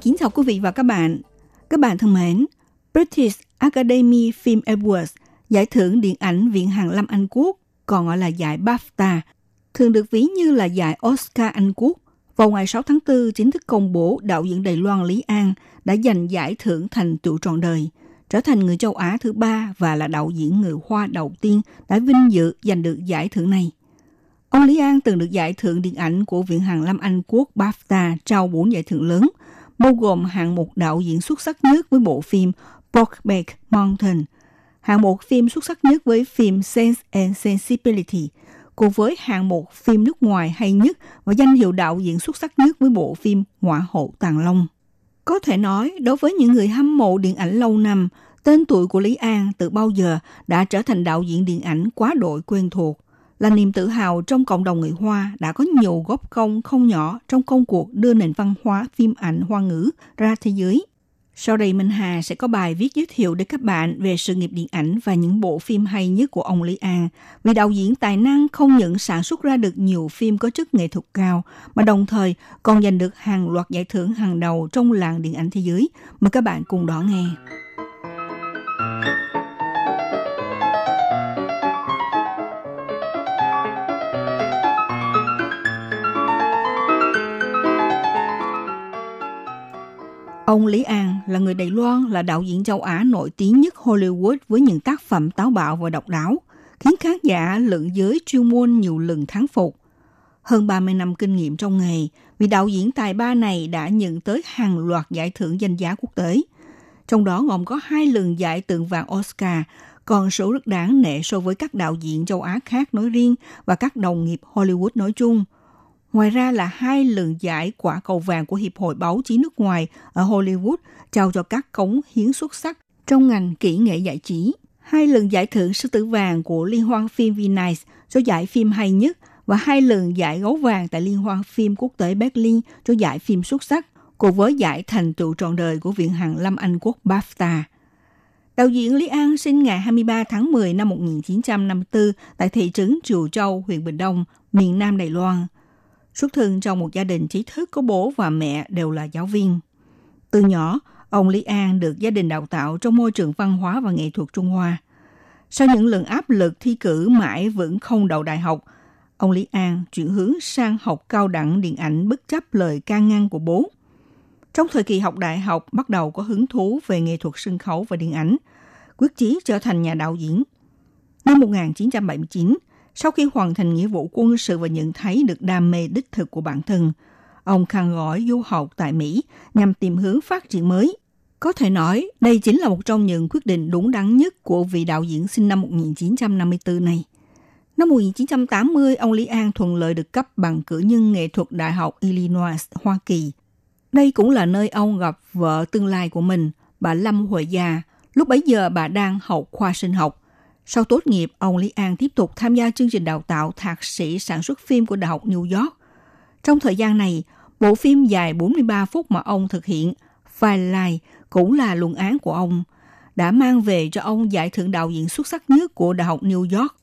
Kính chào quý vị và các bạn. Các bạn thân mến, British Academy Film Awards, giải thưởng điện ảnh Viện Hàn Lâm Anh Quốc, còn gọi là giải BAFTA, thường được ví như là giải Oscar Anh Quốc. Vào ngày 6 tháng 4, chính thức công bố đạo diễn Đài Loan Lý An đã giành giải thưởng thành tựu trọn đời, trở thành người châu Á thứ ba và là đạo diễn người Hoa đầu tiên đã vinh dự giành được giải thưởng này. Ông Lý An từng được giải thưởng điện ảnh của Viện Hàn Lâm Anh Quốc BAFTA trao 4 giải thưởng lớn, bao gồm hạng mục đạo diễn xuất sắc nhất với bộ phim Brokeback Mountain, hạng mục phim xuất sắc nhất với phim Sense and Sensibility, cùng với hạng mục phim nước ngoài hay nhất và danh hiệu đạo diễn xuất sắc nhất với bộ phim Hỏa hậu Tàng Long. Có thể nói, đối với những người hâm mộ điện ảnh lâu năm, tên tuổi của Lý An từ bao giờ đã trở thành đạo diễn điện ảnh quá đội quen thuộc, là niềm tự hào trong cộng đồng người Hoa đã có nhiều góp công không nhỏ trong công cuộc đưa nền văn hóa phim ảnh hoa ngữ ra thế giới. Sau đây Minh Hà sẽ có bài viết giới thiệu đến các bạn về sự nghiệp điện ảnh và những bộ phim hay nhất của ông Lý An. Vì đạo diễn tài năng không những sản xuất ra được nhiều phim có chất nghệ thuật cao, mà đồng thời còn giành được hàng loạt giải thưởng hàng đầu trong làng điện ảnh thế giới. Mời các bạn cùng đón nghe. Ông Lý An là người Đài Loan, là đạo diễn châu Á nổi tiếng nhất Hollywood với những tác phẩm táo bạo và độc đáo, khiến khán giả lượng giới chuyên môn nhiều lần thắng phục. Hơn 30 năm kinh nghiệm trong nghề, vị đạo diễn tài ba này đã nhận tới hàng loạt giải thưởng danh giá quốc tế. Trong đó gồm có hai lần giải tượng vàng Oscar, còn số rất đáng nể so với các đạo diễn châu Á khác nói riêng và các đồng nghiệp Hollywood nói chung – Ngoài ra là hai lần giải quả cầu vàng của Hiệp hội Báo chí nước ngoài ở Hollywood trao cho các cống hiến xuất sắc trong ngành kỹ nghệ giải trí. Hai lần giải thưởng sư tử vàng của Liên hoan phim Venice cho giải phim hay nhất và hai lần giải gấu vàng tại Liên hoan phim quốc tế Berlin cho giải phim xuất sắc, cùng với giải thành tựu trọn đời của Viện Hàn Lâm Anh Quốc BAFTA. Đạo diễn Lý An sinh ngày 23 tháng 10 năm 1954 tại thị trấn Triều Châu, huyện Bình Đông, miền Nam Đài Loan – Xuất thân trong một gia đình trí thức có bố và mẹ đều là giáo viên. Từ nhỏ, ông Lý An được gia đình đào tạo trong môi trường văn hóa và nghệ thuật Trung Hoa. Sau những lần áp lực thi cử mãi vẫn không đậu đại học, ông Lý An chuyển hướng sang học cao đẳng điện ảnh bất chấp lời can ngăn của bố. Trong thời kỳ học đại học, bắt đầu có hứng thú về nghệ thuật sân khấu và điện ảnh, quyết chí trở thành nhà đạo diễn. Năm 1979, sau khi hoàn thành nghĩa vụ quân sự và nhận thấy được đam mê đích thực của bản thân, ông khăn gói du học tại Mỹ nhằm tìm hướng phát triển mới. Có thể nói, đây chính là một trong những quyết định đúng đắn nhất của vị đạo diễn sinh năm 1954 này. Năm 1980, ông Lý An thuận lợi được cấp bằng cử nhân nghệ thuật Đại học Illinois, Hoa Kỳ. Đây cũng là nơi ông gặp vợ tương lai của mình, bà Lâm Huệ Gia. Lúc bấy giờ bà đang học khoa sinh học sau tốt nghiệp, ông Lý An tiếp tục tham gia chương trình đào tạo thạc sĩ sản xuất phim của Đại học New York. Trong thời gian này, bộ phim dài 43 phút mà ông thực hiện, Firelight, cũng là luận án của ông, đã mang về cho ông giải thưởng đạo diễn xuất sắc nhất của Đại học New York.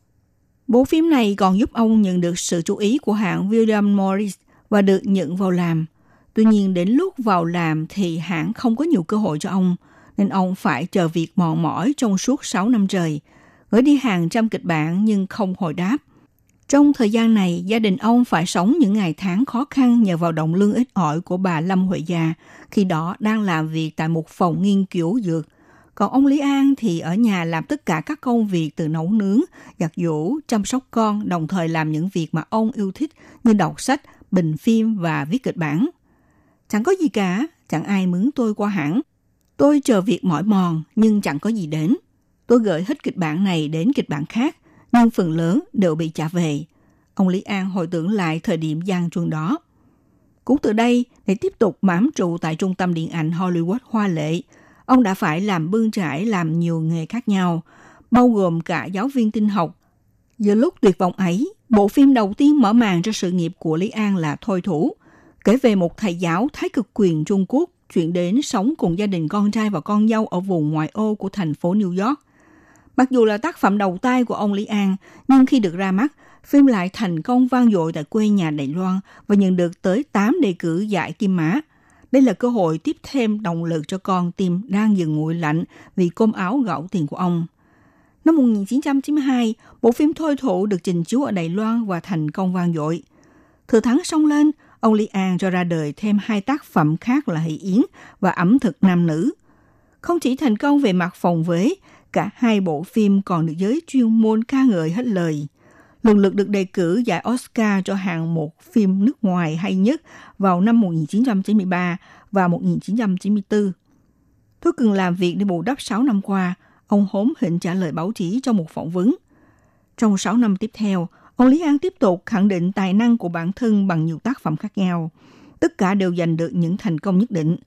Bộ phim này còn giúp ông nhận được sự chú ý của hãng William Morris và được nhận vào làm. Tuy nhiên đến lúc vào làm thì hãng không có nhiều cơ hội cho ông, nên ông phải chờ việc mòn mỏi trong suốt 6 năm trời – gửi đi hàng trăm kịch bản nhưng không hồi đáp. Trong thời gian này, gia đình ông phải sống những ngày tháng khó khăn nhờ vào động lương ít ỏi của bà Lâm Huệ Già, khi đó đang làm việc tại một phòng nghiên cứu dược. Còn ông Lý An thì ở nhà làm tất cả các công việc từ nấu nướng, giặt giũ, chăm sóc con, đồng thời làm những việc mà ông yêu thích như đọc sách, bình phim và viết kịch bản. Chẳng có gì cả, chẳng ai mướn tôi qua hãng. Tôi chờ việc mỏi mòn nhưng chẳng có gì đến. Tôi gửi hết kịch bản này đến kịch bản khác, nhưng phần lớn đều bị trả về. Ông Lý An hồi tưởng lại thời điểm gian truân đó. Cũng từ đây, để tiếp tục bám trụ tại trung tâm điện ảnh Hollywood hoa lệ, ông đã phải làm bươn trải làm nhiều nghề khác nhau, bao gồm cả giáo viên tinh học. Giữa lúc tuyệt vọng ấy, bộ phim đầu tiên mở màn cho sự nghiệp của Lý An là Thôi Thủ, kể về một thầy giáo thái cực quyền Trung Quốc chuyển đến sống cùng gia đình con trai và con dâu ở vùng ngoại ô của thành phố New York. Mặc dù là tác phẩm đầu tay của ông Lý An, nhưng khi được ra mắt, phim lại thành công vang dội tại quê nhà Đài Loan và nhận được tới 8 đề cử giải Kim Mã. Đây là cơ hội tiếp thêm động lực cho con tim đang dần nguội lạnh vì cơm áo gạo tiền của ông. Năm 1992, bộ phim Thôi Thủ được trình chiếu ở Đài Loan và thành công vang dội. Thừa thắng song lên, ông Lý An cho ra đời thêm hai tác phẩm khác là Hỷ Yến và Ẩm thực nam nữ. Không chỉ thành công về mặt phòng vế, cả hai bộ phim còn được giới chuyên môn ca ngợi hết lời. Lần lượt được đề cử giải Oscar cho hạng một phim nước ngoài hay nhất vào năm 1993 và 1994. Tôi cần làm việc để bù đắp 6 năm qua, ông hốm hỉnh trả lời báo chí trong một phỏng vấn. Trong 6 năm tiếp theo, ông Lý An tiếp tục khẳng định tài năng của bản thân bằng nhiều tác phẩm khác nhau. Tất cả đều giành được những thành công nhất định.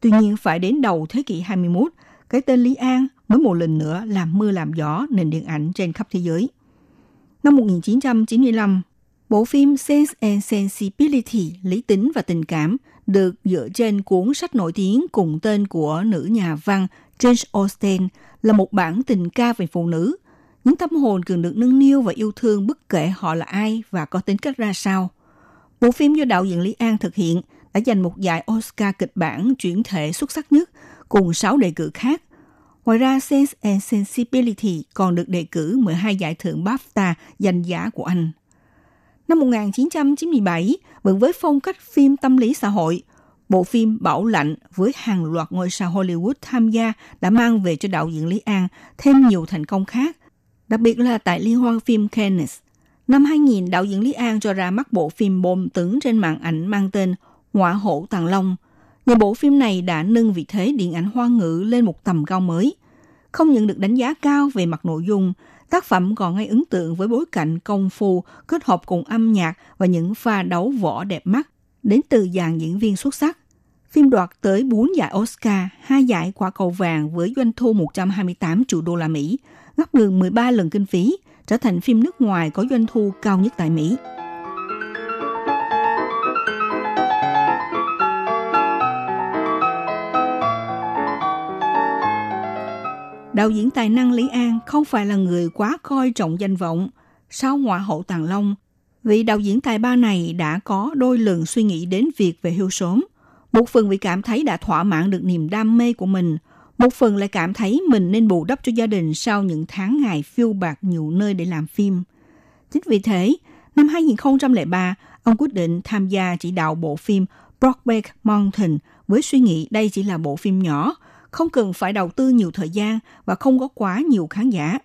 Tuy nhiên, phải đến đầu thế kỷ 21, cái tên Lý An mới một lần nữa làm mưa làm gió nền điện ảnh trên khắp thế giới. Năm 1995, bộ phim Sense and Sensibility, lý tính và tình cảm, được dựa trên cuốn sách nổi tiếng cùng tên của nữ nhà văn Jane Austen là một bản tình ca về phụ nữ. Những tâm hồn cần được nâng niu và yêu thương bất kể họ là ai và có tính cách ra sao. Bộ phim do đạo diễn Lý An thực hiện đã giành một giải Oscar kịch bản chuyển thể xuất sắc nhất cùng 6 đề cử khác. Ngoài ra, Sense and Sensibility còn được đề cử 12 giải thưởng BAFTA danh giá của Anh. Năm 1997, vẫn với phong cách phim tâm lý xã hội, bộ phim Bảo Lạnh với hàng loạt ngôi sao Hollywood tham gia đã mang về cho đạo diễn Lý An thêm nhiều thành công khác, đặc biệt là tại Liên hoan phim Cannes. Năm 2000, đạo diễn Lý An cho ra mắt bộ phim bom tấn trên màn ảnh mang tên Ngoại hổ Tàng Long. Nhờ bộ phim này đã nâng vị thế điện ảnh hoa ngữ lên một tầm cao mới. Không những được đánh giá cao về mặt nội dung, tác phẩm còn gây ấn tượng với bối cảnh công phu kết hợp cùng âm nhạc và những pha đấu võ đẹp mắt đến từ dàn diễn viên xuất sắc. Phim đoạt tới 4 giải Oscar, 2 giải quả cầu vàng với doanh thu 128 triệu đô la Mỹ, gấp gần 13 lần kinh phí, trở thành phim nước ngoài có doanh thu cao nhất tại Mỹ. Đạo diễn tài năng Lý An không phải là người quá coi trọng danh vọng. Sau ngoại hậu Tàng Long, vị đạo diễn tài ba này đã có đôi lần suy nghĩ đến việc về hưu sớm. Một phần vì cảm thấy đã thỏa mãn được niềm đam mê của mình, một phần lại cảm thấy mình nên bù đắp cho gia đình sau những tháng ngày phiêu bạc nhiều nơi để làm phim. Chính vì thế, năm 2003, ông quyết định tham gia chỉ đạo bộ phim Brokeback Mountain với suy nghĩ đây chỉ là bộ phim nhỏ, không cần phải đầu tư nhiều thời gian và không có quá nhiều khán giả.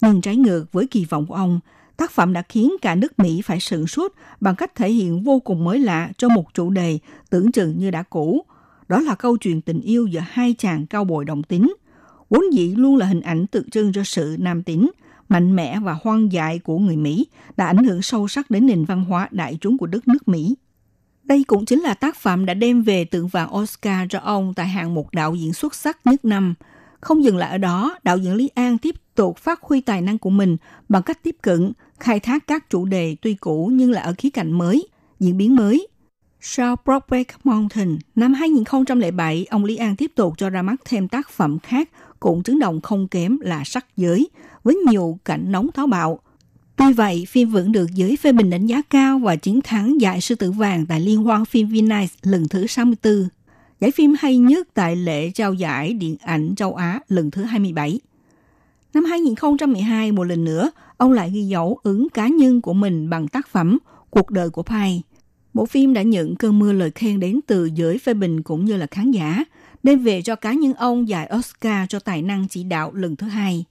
Nhưng trái ngược với kỳ vọng của ông, tác phẩm đã khiến cả nước Mỹ phải sửng sốt bằng cách thể hiện vô cùng mới lạ cho một chủ đề tưởng chừng như đã cũ. Đó là câu chuyện tình yêu giữa hai chàng cao bồi đồng tính. Vốn dĩ luôn là hình ảnh tượng trưng cho sự nam tính, mạnh mẽ và hoang dại của người Mỹ đã ảnh hưởng sâu sắc đến nền văn hóa đại chúng của đất nước Mỹ. Đây cũng chính là tác phẩm đã đem về tượng vàng Oscar cho ông tại hạng mục đạo diễn xuất sắc nhất năm. Không dừng lại ở đó, đạo diễn Lý An tiếp tục phát huy tài năng của mình bằng cách tiếp cận, khai thác các chủ đề tuy cũ nhưng là ở khía cạnh mới, diễn biến mới. Sau Brokeback Mountain, năm 2007, ông Lý An tiếp tục cho ra mắt thêm tác phẩm khác cũng chấn động không kém là Sắc Giới, với nhiều cảnh nóng táo bạo. Tuy vậy, phim vẫn được giới phê bình đánh giá cao và chiến thắng giải sư tử vàng tại Liên hoan phim Venice lần thứ 64. Giải phim hay nhất tại lễ trao giải điện ảnh châu Á lần thứ 27. Năm 2012, một lần nữa, ông lại ghi dấu ứng cá nhân của mình bằng tác phẩm Cuộc đời của Pai. Bộ phim đã nhận cơn mưa lời khen đến từ giới phê bình cũng như là khán giả, đem về cho cá nhân ông giải Oscar cho tài năng chỉ đạo lần thứ hai.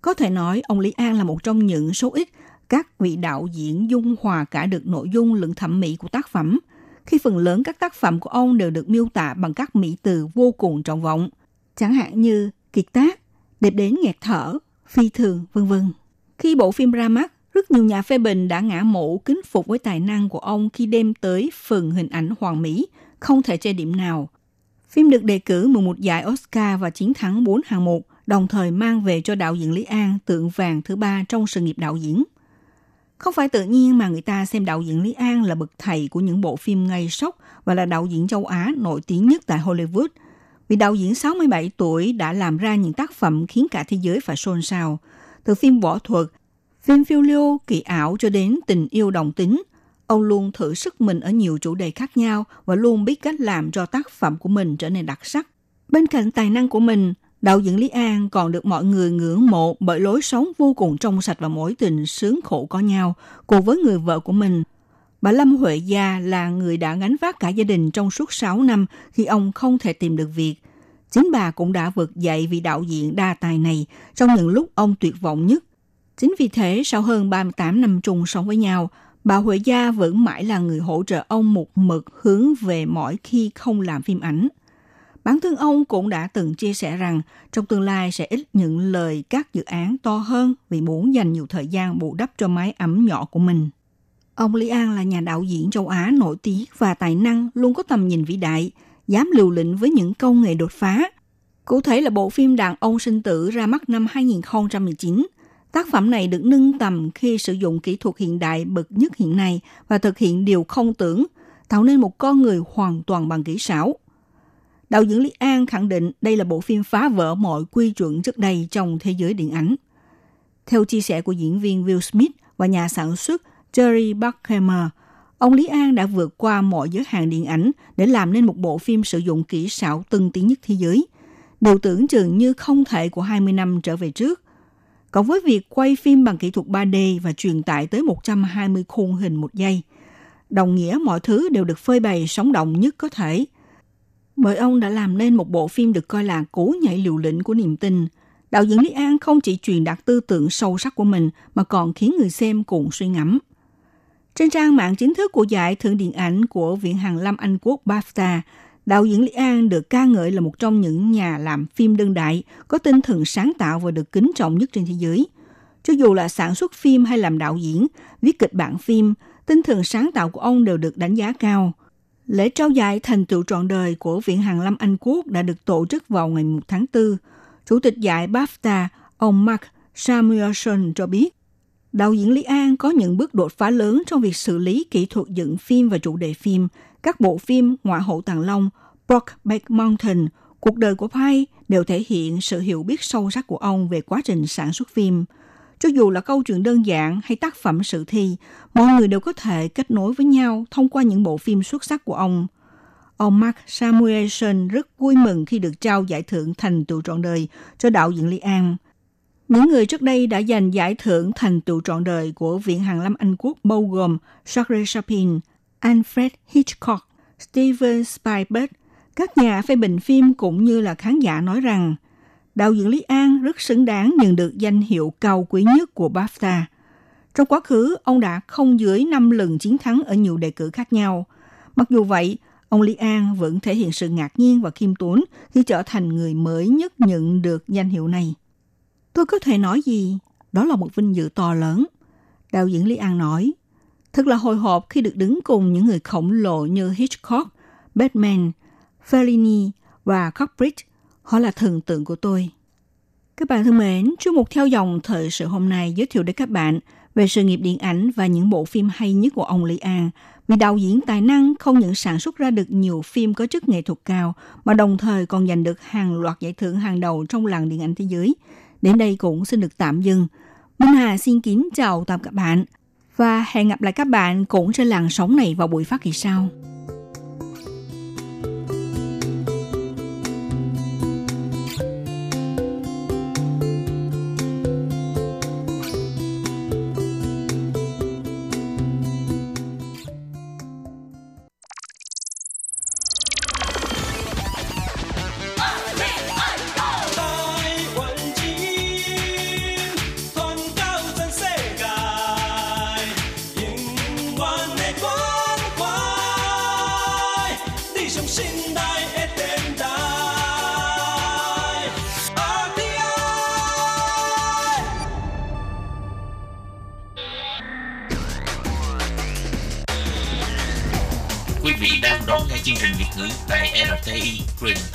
Có thể nói, ông Lý An là một trong những số ít các vị đạo diễn dung hòa cả được nội dung lẫn thẩm mỹ của tác phẩm, khi phần lớn các tác phẩm của ông đều được miêu tả bằng các mỹ từ vô cùng trọng vọng, chẳng hạn như kiệt tác, đẹp đến nghẹt thở, phi thường, vân vân. Khi bộ phim ra mắt, Rất nhiều nhà phê bình đã ngã mũ kính phục với tài năng của ông khi đem tới phần hình ảnh hoàn mỹ, không thể chê điểm nào. Phim được đề cử 11 giải Oscar và chiến thắng 4 hạng mục, đồng thời mang về cho đạo diễn Lý An tượng vàng thứ ba trong sự nghiệp đạo diễn. Không phải tự nhiên mà người ta xem đạo diễn Lý An là bậc thầy của những bộ phim gây sốc và là đạo diễn châu Á nổi tiếng nhất tại Hollywood. Vì đạo diễn 67 tuổi đã làm ra những tác phẩm khiến cả thế giới phải xôn xao. Từ phim võ thuật, phim phiêu lưu, kỳ ảo cho đến tình yêu đồng tính, ông luôn thử sức mình ở nhiều chủ đề khác nhau và luôn biết cách làm cho tác phẩm của mình trở nên đặc sắc. Bên cạnh tài năng của mình, đạo diễn Lý An còn được mọi người ngưỡng mộ bởi lối sống vô cùng trong sạch và mối tình sướng khổ có nhau cùng với người vợ của mình. Bà Lâm Huệ Gia là người đã gánh vác cả gia đình trong suốt 6 năm khi ông không thể tìm được việc. Chính bà cũng đã vượt dậy vị đạo diễn đa tài này trong những lúc ông tuyệt vọng nhất. Chính vì thế, sau hơn 38 năm chung sống với nhau, bà Huệ Gia vẫn mãi là người hỗ trợ ông một mực hướng về mỗi khi không làm phim ảnh. Bản thân ông cũng đã từng chia sẻ rằng trong tương lai sẽ ít những lời các dự án to hơn vì muốn dành nhiều thời gian bù đắp cho mái ấm nhỏ của mình. Ông Lý An là nhà đạo diễn châu Á nổi tiếng và tài năng luôn có tầm nhìn vĩ đại, dám liều lĩnh với những công nghệ đột phá. Cụ thể là bộ phim Đàn ông sinh tử ra mắt năm 2019. Tác phẩm này được nâng tầm khi sử dụng kỹ thuật hiện đại bậc nhất hiện nay và thực hiện điều không tưởng, tạo nên một con người hoàn toàn bằng kỹ xảo. Đạo diễn Lý An khẳng định đây là bộ phim phá vỡ mọi quy chuẩn trước đây trong thế giới điện ảnh. Theo chia sẻ của diễn viên Will Smith và nhà sản xuất Jerry Bruckheimer, ông Lý An đã vượt qua mọi giới hạn điện ảnh để làm nên một bộ phim sử dụng kỹ xảo tân tiến nhất thế giới. Điều tưởng chừng như không thể của 20 năm trở về trước. Còn với việc quay phim bằng kỹ thuật 3D và truyền tải tới 120 khung hình một giây, đồng nghĩa mọi thứ đều được phơi bày sống động nhất có thể – bởi ông đã làm nên một bộ phim được coi là cú nhảy liều lĩnh của niềm tin. Đạo diễn Lý An không chỉ truyền đạt tư tưởng sâu sắc của mình mà còn khiến người xem cùng suy ngẫm. Trên trang mạng chính thức của giải thưởng điện ảnh của Viện Hàn Lâm Anh Quốc BAFTA, đạo diễn Lý An được ca ngợi là một trong những nhà làm phim đương đại có tinh thần sáng tạo và được kính trọng nhất trên thế giới. Cho dù là sản xuất phim hay làm đạo diễn, viết kịch bản phim, tinh thần sáng tạo của ông đều được đánh giá cao – Lễ trao giải thành tựu trọn đời của Viện Hàn Lâm Anh Quốc đã được tổ chức vào ngày 1 tháng 4. Chủ tịch giải BAFTA, ông Mark Samuelson cho biết, đạo diễn Lý An có những bước đột phá lớn trong việc xử lý kỹ thuật dựng phim và chủ đề phim. Các bộ phim Ngoại hậu Tàng Long, Brokeback Mountain, Cuộc đời của Pai đều thể hiện sự hiểu biết sâu sắc của ông về quá trình sản xuất phim – cho dù là câu chuyện đơn giản hay tác phẩm sự thi, mọi người đều có thể kết nối với nhau thông qua những bộ phim xuất sắc của ông. Ông Mark Samuelson rất vui mừng khi được trao giải thưởng thành tựu trọn đời cho đạo diễn Lý An. Những người trước đây đã giành giải thưởng thành tựu trọn đời của Viện Hàn Lâm Anh Quốc bao gồm Charles Chaplin, Alfred Hitchcock, Steven Spielberg. Các nhà phê bình phim cũng như là khán giả nói rằng đạo diễn Lý An rất xứng đáng nhận được danh hiệu cao quý nhất của BAFTA. Trong quá khứ, ông đã không dưới 5 lần chiến thắng ở nhiều đề cử khác nhau. Mặc dù vậy, ông Lý An vẫn thể hiện sự ngạc nhiên và khiêm tốn khi trở thành người mới nhất nhận được danh hiệu này. Tôi có thể nói gì? Đó là một vinh dự to lớn. Đạo diễn Lý An nói, thật là hồi hộp khi được đứng cùng những người khổng lồ như Hitchcock, Batman, Fellini và cockbridge Họ là thần tượng của tôi. Các bạn thân mến, chương mục theo dòng thời sự hôm nay giới thiệu đến các bạn về sự nghiệp điện ảnh và những bộ phim hay nhất của ông Lý An. Vì đạo diễn tài năng không những sản xuất ra được nhiều phim có chất nghệ thuật cao, mà đồng thời còn giành được hàng loạt giải thưởng hàng đầu trong làng điện ảnh thế giới. Đến đây cũng xin được tạm dừng. Minh Hà xin kính chào tạm các bạn và hẹn gặp lại các bạn cũng trên làng sóng này vào buổi phát kỳ sau.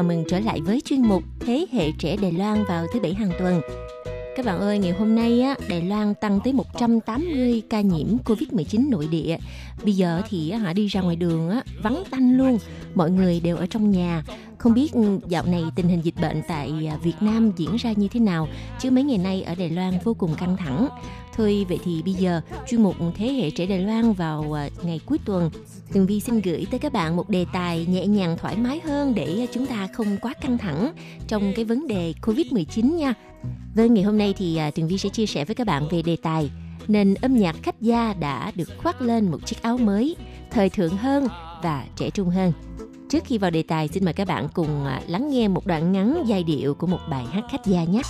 Chào mừng trở lại với chuyên mục Thế hệ trẻ Đài Loan vào thứ Bảy hàng tuần. Các bạn ơi, ngày hôm nay á, Đài Loan tăng tới 180 ca nhiễm Covid-19 nội địa. Bây giờ thì họ đi ra ngoài đường á, vắng tanh luôn. Mọi người đều ở trong nhà. Không biết ừ, dạo này tình hình dịch bệnh tại à, Việt Nam diễn ra như thế nào, chứ mấy ngày nay ở Đài Loan vô cùng căng thẳng. Thôi vậy thì bây giờ chuyên mục Thế hệ trẻ Đài Loan vào à, ngày cuối tuần Tường Vi xin gửi tới các bạn một đề tài nhẹ nhàng thoải mái hơn để chúng ta không quá căng thẳng trong cái vấn đề Covid-19 nha. Vâng, ngày hôm nay thì à, Tường Vi sẽ chia sẻ với các bạn về đề tài nền âm nhạc khách gia đã được khoác lên một chiếc áo mới, thời thượng hơn và trẻ trung hơn. Trước khi vào đề tài, xin mời các bạn cùng à, lắng nghe một đoạn ngắn giai điệu của một bài hát khách gia nhé.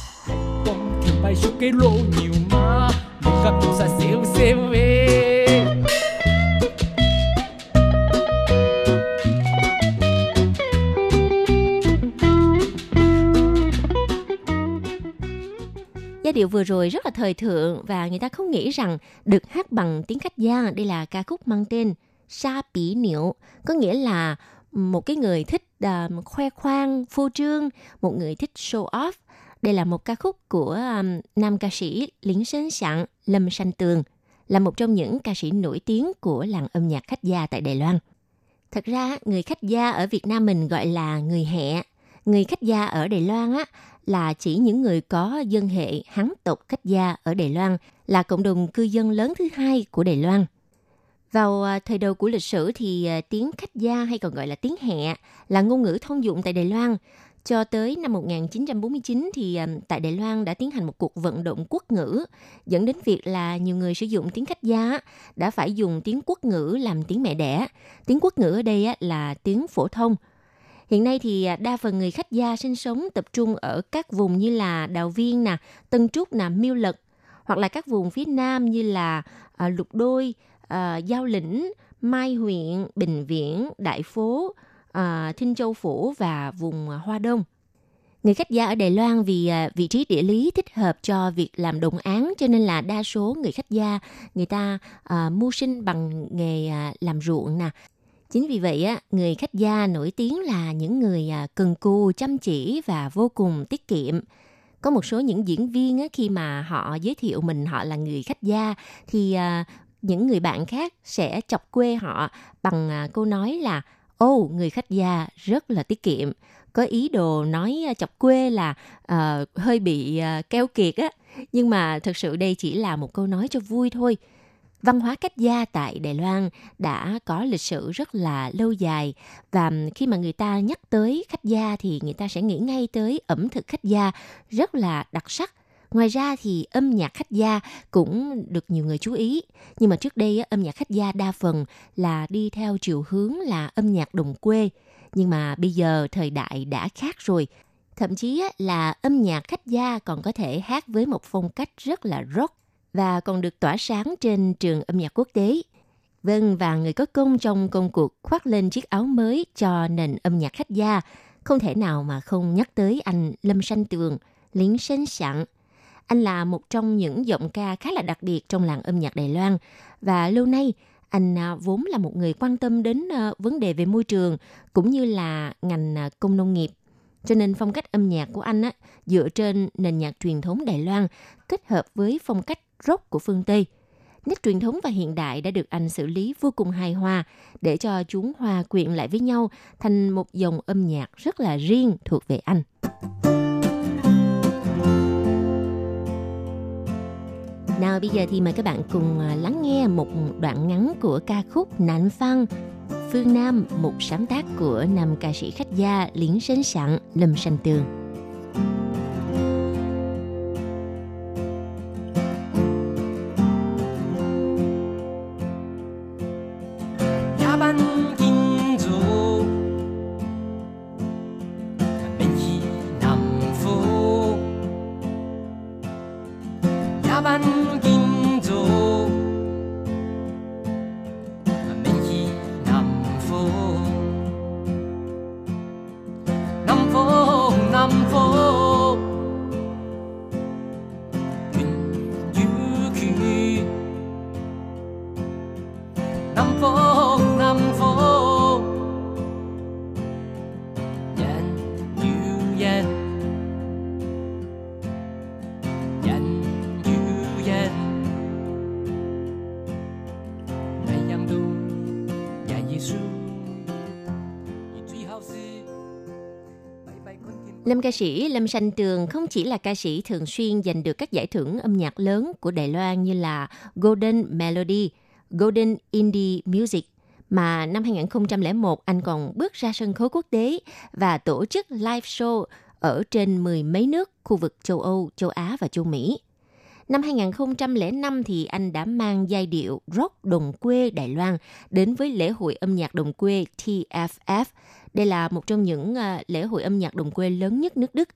Giai điệu vừa rồi rất là thời thượng và người ta không nghĩ rằng được hát bằng tiếng khách gia đây là ca khúc mang tên Sa Pỉ Niệu, có nghĩa là một cái người thích uh, khoe khoang, phô trương, một người thích show off. Đây là một ca khúc của um, nam ca sĩ Lính Sến Sạng Lâm Sanh Tường, là một trong những ca sĩ nổi tiếng của làng âm nhạc khách gia tại Đài Loan. Thật ra, người khách gia ở Việt Nam mình gọi là người hẹ. Người khách gia ở Đài Loan á, là chỉ những người có dân hệ Hán tộc khách gia ở Đài Loan, là cộng đồng cư dân lớn thứ hai của Đài Loan. Vào à, thời đầu của lịch sử thì à, tiếng khách gia hay còn gọi là tiếng hẹ là ngôn ngữ thông dụng tại Đài Loan. Cho tới năm 1949 thì à, tại Đài Loan đã tiến hành một cuộc vận động quốc ngữ dẫn đến việc là nhiều người sử dụng tiếng khách gia đã phải dùng tiếng quốc ngữ làm tiếng mẹ đẻ. Tiếng quốc ngữ ở đây là tiếng phổ thông. Hiện nay thì đa phần người khách gia sinh sống tập trung ở các vùng như là Đào Viên nè, Tân Trúc nè, Miêu Lật hoặc là các vùng phía Nam như là Lục Đôi, uh, Giao Lĩnh, Mai huyện, Bình Viễn, Đại Phố, uh, Thinh Châu Phủ và vùng Hoa Đông. Người khách gia ở Đài Loan vì ờ, vị trí địa lý thích hợp cho việc làm đồng án cho nên là đa số người khách gia người ta uh, mưu sinh bằng nghề uh, làm ruộng nè. Chính vì vậy á, người khách gia nổi tiếng là những người uh, cần cù, chăm chỉ và vô cùng tiết kiệm. Có một số những diễn viên á, khi mà họ giới thiệu mình họ là người khách gia thì những người bạn khác sẽ chọc quê họ bằng à, câu nói là ô người khách gia rất là tiết kiệm. Có ý đồ nói à, chọc quê là uh, hơi bị uh, keo kiệt á. Nhưng mà thực sự đây chỉ là một câu nói cho vui thôi. Văn hóa khách gia tại Đài Loan đã có lịch sử rất là lâu dài và khi mà người ta nhắc tới khách gia thì người ta sẽ nghĩ ngay tới ẩm thực khách gia rất là đặc sắc. Ngoài ra thì âm nhạc khách gia cũng được nhiều người chú ý. Nhưng mà trước đây âm nhạc khách gia đa phần là đi theo chiều hướng là âm nhạc đồng quê. Nhưng mà bây giờ thời đại đã khác rồi. Thậm chí là âm nhạc khách gia còn có thể hát với một phong cách rất là rock và còn được tỏa sáng trên trường âm nhạc quốc tế. Vâng, và người có công trong công cuộc khoác lên chiếc áo mới cho nền âm nhạc khách gia, không thể nào mà không nhắc tới anh Lâm Sanh Tường, lính sinh sẵn. Anh là một trong những giọng ca khá là đặc biệt trong làng âm nhạc Đài Loan và lâu nay anh à, vốn là một người quan tâm đến à, vấn đề về môi trường cũng như là ngành à, công nông nghiệp. Cho nên phong cách âm nhạc của anh á, dựa trên nền nhạc truyền thống Đài Loan kết hợp với phong cách rock của phương Tây. Nét truyền thống và hiện đại đã được anh xử lý vô cùng hài hòa để cho chúng hòa quyện lại với nhau thành một dòng âm nhạc rất là riêng thuộc về anh. Nào bây giờ thì mời các bạn cùng à, lắng nghe một đoạn ngắn của ca khúc Nạn Văn Phương Nam, một sáng tác của nam ca sĩ khách gia Liễn Sến Sẵn, Lâm Sanh Tường. Lâm ca sĩ Lâm Sanh Tường không chỉ là ca sĩ thường xuyên giành được các giải thưởng âm nhạc lớn của Đài Loan như là Golden Melody, Golden Indie Music, mà năm 2001 anh còn bước ra sân khấu quốc tế và tổ chức live show ở trên mười mấy nước khu vực châu Âu, châu Á và châu Mỹ. Năm 2005 thì anh đã mang giai điệu rock đồng quê Đài Loan đến với lễ hội âm nhạc đồng quê TFF. Đây là một trong những ờ, lễ hội âm nhạc đồng quê lớn nhất nước Đức.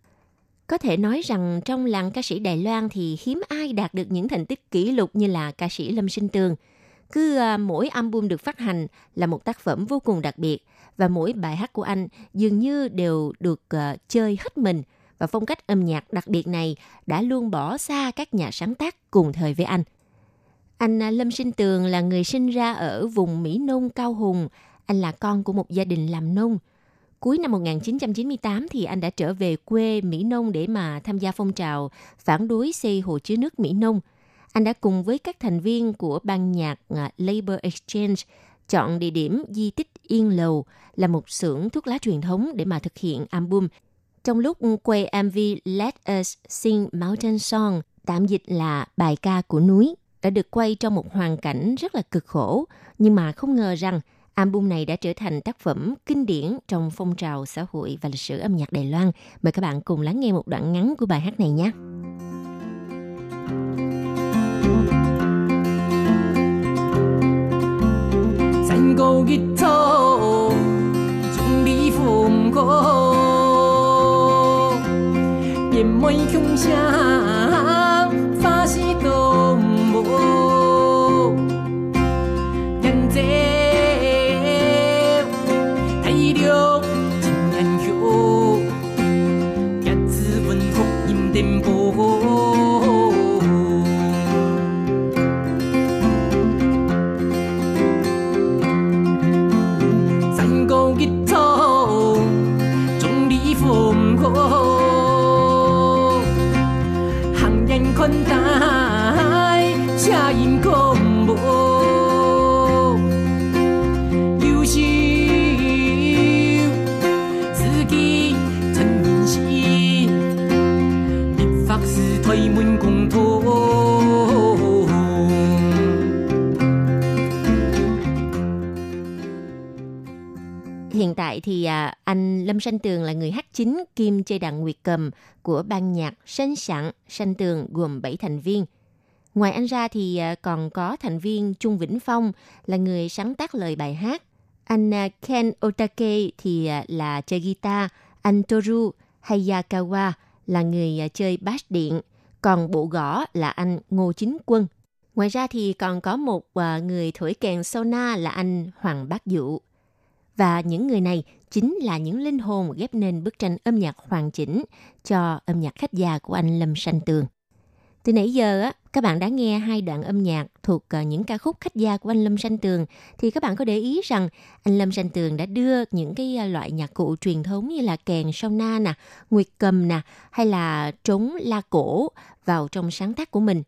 Có thể nói rằng trong làng ca sĩ Đài Loan thì hiếm ai đạt được những thành tích kỷ lục như là ca sĩ Lâm Sinh Tường. Cứ ờ, mỗi album được phát hành là một tác phẩm vô cùng đặc biệt và mỗi bài hát của anh dường như đều được ờ, chơi hết mình và phong cách âm nhạc đặc biệt này đã luôn bỏ xa các nhà sáng tác cùng thời với anh. Anh Lâm Sinh Tường là người sinh ra ở vùng Mỹ Nông Cao Hùng. Anh là con của một gia đình làm nông. Cuối năm 1998 thì anh đã trở về quê Mỹ Nông để mà tham gia phong trào phản đối xây hồ chứa nước Mỹ Nông. Anh đã cùng với các thành viên của ban nhạc à, Labor Exchange chọn địa điểm di tích Yên Lầu là một xưởng thuốc lá truyền thống để mà thực hiện album. Trong lúc quay MV Let Us Sing Mountain Song, tạm dịch là bài ca của núi, đã được quay trong một hoàn cảnh rất là cực khổ, nhưng mà không ngờ rằng Album này đã trở thành tác phẩm kinh điển trong phong trào xã hội và lịch sử âm nhạc Đài Loan. Mời các bạn cùng lắng nghe một đoạn ngắn của bài hát này nhé. Dành câu guitar, chuẩn bị phùm cô, điểm mây không xa. Hiện tại thì à, anh Lâm Sanh Tường là người hát chính kim chơi đàn nguyệt cầm của ban nhạc Sanh Sẵn Sanh Tường gồm 7 thành viên. Ngoài anh ra thì à, còn có thành viên Trung Vĩnh Phong là người sáng tác lời bài hát. Anh à, Ken Otake thì à, là chơi guitar. Anh Toru Hayakawa là người à, chơi bass điện. Còn bộ gõ là anh Ngô Chính Quân. Ngoài ra thì còn có một à, người thổi kèn sona là anh Hoàng Bác Dụ. Và những người này chính là những linh hồn ghép nên bức tranh âm nhạc hoàn chỉnh cho âm nhạc khách già của anh Lâm Sanh Tường. Từ nãy giờ á, các bạn đã nghe hai đoạn âm nhạc thuộc ờ, những ca khúc khách gia của anh Lâm Sanh Tường thì các bạn có để ý rằng anh Lâm Sanh Tường đã đưa những cái ờ, loại nhạc cụ truyền thống như là kèn song na nè, nguyệt cầm nè hay là trống la cổ vào trong sáng tác của mình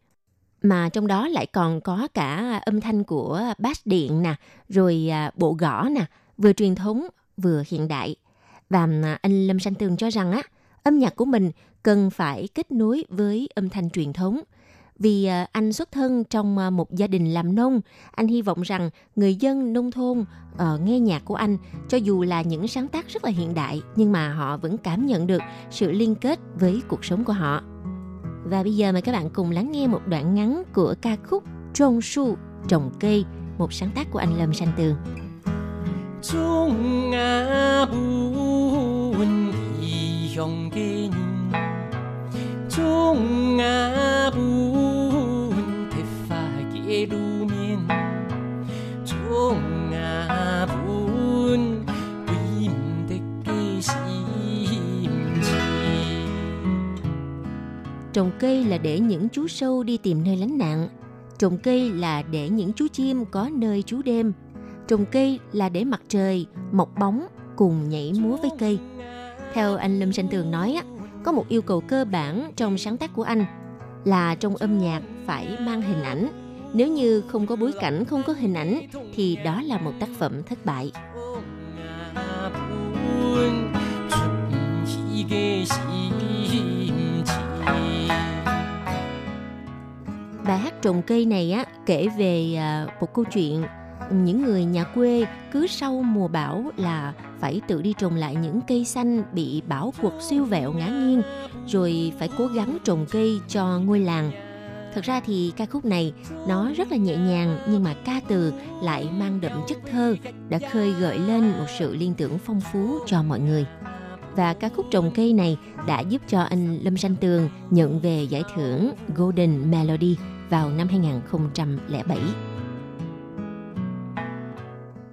mà trong đó lại còn có cả âm thanh của bass điện nè, rồi à, bộ gõ nè, vừa truyền thống vừa hiện đại. Và à, anh Lâm Sanh Tường cho rằng á, âm nhạc của mình cần phải kết nối với âm thanh truyền thống. Vì à, anh xuất thân trong à, một gia đình làm nông, anh hy vọng rằng người dân nông thôn ở nghe nhạc của anh, cho dù là những sáng tác rất là hiện đại, nhưng mà họ vẫn cảm nhận được sự liên kết với cuộc sống của họ. Và bây giờ mời các bạn cùng lắng nghe một đoạn ngắn của ca khúc Trông su trồng cây, một sáng tác của anh Lâm Sanh Tường. 种啊本异乡嘅人，种啊本铁花嘅路面，种啊本为唔得嘅心情。 Trồng cây là để những chú sâu đi tìm nơi lánh nạn. Trồng cây là để những chú chim có nơi trú đêm. Trồng cây là để mặt trời, mọc bóng cùng nhảy múa với cây. Theo anh Lâm Sanh Tường nói á, có một yêu cầu cơ bản trong sáng tác của anh là trong âm nhạc phải mang hình ảnh. Nếu như không có bối cảnh, không có hình ảnh thì đó là một tác phẩm thất bại. Bài hát trồng cây này á kể về à, một câu chuyện những người nhà quê cứ sau mùa bão là phải tự đi trồng lại những cây xanh bị bão cuộc siêu vẹo ngã nghiêng, rồi phải cố gắng trồng cây cho ngôi làng thật ra thì ca khúc này nó rất là nhẹ nhàng nhưng mà ca từ lại mang đậm chất thơ, đã khơi gợi lên một sự liên tưởng phong phú cho mọi người và ca khúc trồng cây này đã giúp cho anh Lâm Sanh Tường nhận về giải thưởng Golden Melody vào năm 2007.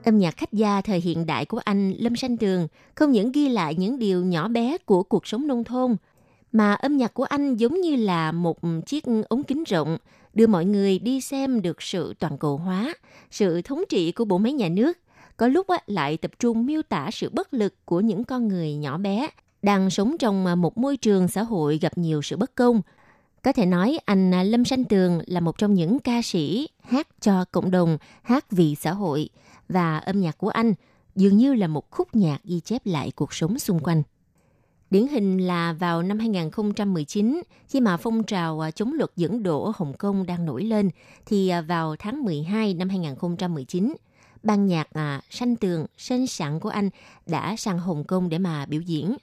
Âm nhạc khách gia thời hiện đại của anh Lâm Sanh Tường không những ghi lại những điều nhỏ bé của cuộc sống nông thôn, mà âm nhạc của anh giống như là một chiếc ống kính rộng đưa mọi người đi xem được sự toàn cầu hóa, sự thống trị của bộ máy nhà nước. Có lúc lại tập trung miêu tả sự bất lực của những con người nhỏ bé đang sống trong một môi trường xã hội gặp nhiều sự bất công. Có thể nói anh Lâm Sanh Tường là một trong những ca sĩ hát cho cộng đồng, hát vì xã hội – và âm nhạc của anh dường như là một khúc nhạc ghi chép lại cuộc sống xung quanh. Điển hình là vào năm 2019, khi mà phong trào à, chống luật dẫn độ ở Hồng Kông đang nổi lên, thì à, vào tháng 12 năm 2019, ban nhạc à, Sanh Tường, Sanh Sẵn của anh đã sang Hồng Kông để mà biểu diễn.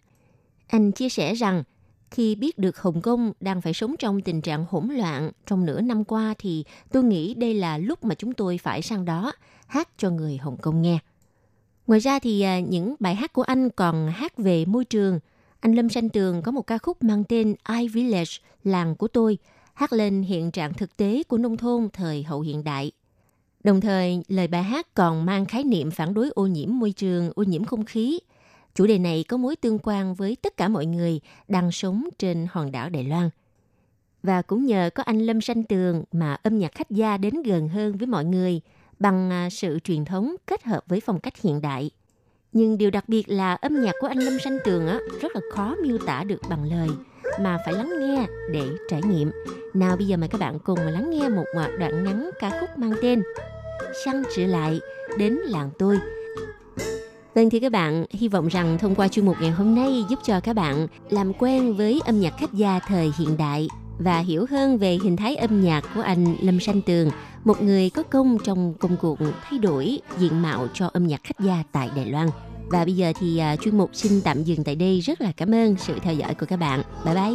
Anh chia sẻ rằng, khi biết được Hồng Kông đang phải sống trong tình trạng hỗn loạn trong nửa năm qua thì tôi nghĩ đây là lúc mà chúng tôi phải sang đó hát cho người Hồng Kông nghe. Ngoài ra thì à, những bài hát của anh còn hát về môi trường. Anh Lâm Sanh Tường có một ca khúc mang tên I Village, làng của tôi, hát lên hiện trạng thực tế của nông thôn thời hậu hiện đại. Đồng thời, lời bài hát còn mang khái niệm phản đối ô nhiễm môi trường, ô nhiễm không khí. Chủ đề này có mối tương quan với tất cả mọi người đang sống trên hòn đảo Đài Loan. Và cũng nhờ có anh Lâm Sanh Tường mà âm nhạc khách gia đến gần hơn với mọi người – bằng à, sự truyền thống kết hợp với phong cách hiện đại. Nhưng điều đặc biệt là âm nhạc của anh Lâm Sanh Tường á, rất là khó miêu tả được bằng lời mà phải lắng nghe để trải nghiệm. Nào bây giờ mời các bạn cùng lắng nghe một đoạn ngắn ca khúc mang tên Săn trở lại đến làng tôi. Vâng thưa các bạn, hy vọng rằng thông qua chuyên mục ngày hôm nay giúp cho các bạn làm quen với âm nhạc khách gia thời hiện đại và hiểu hơn về hình thái âm nhạc của anh Lâm Sanh Tường, một người có công trong công cuộc thay đổi diện mạo cho âm nhạc khách gia tại Đài Loan. Và bây giờ thì à, chuyên mục xin tạm dừng tại đây. Rất là cảm ơn sự theo dõi của các bạn. Bye bye.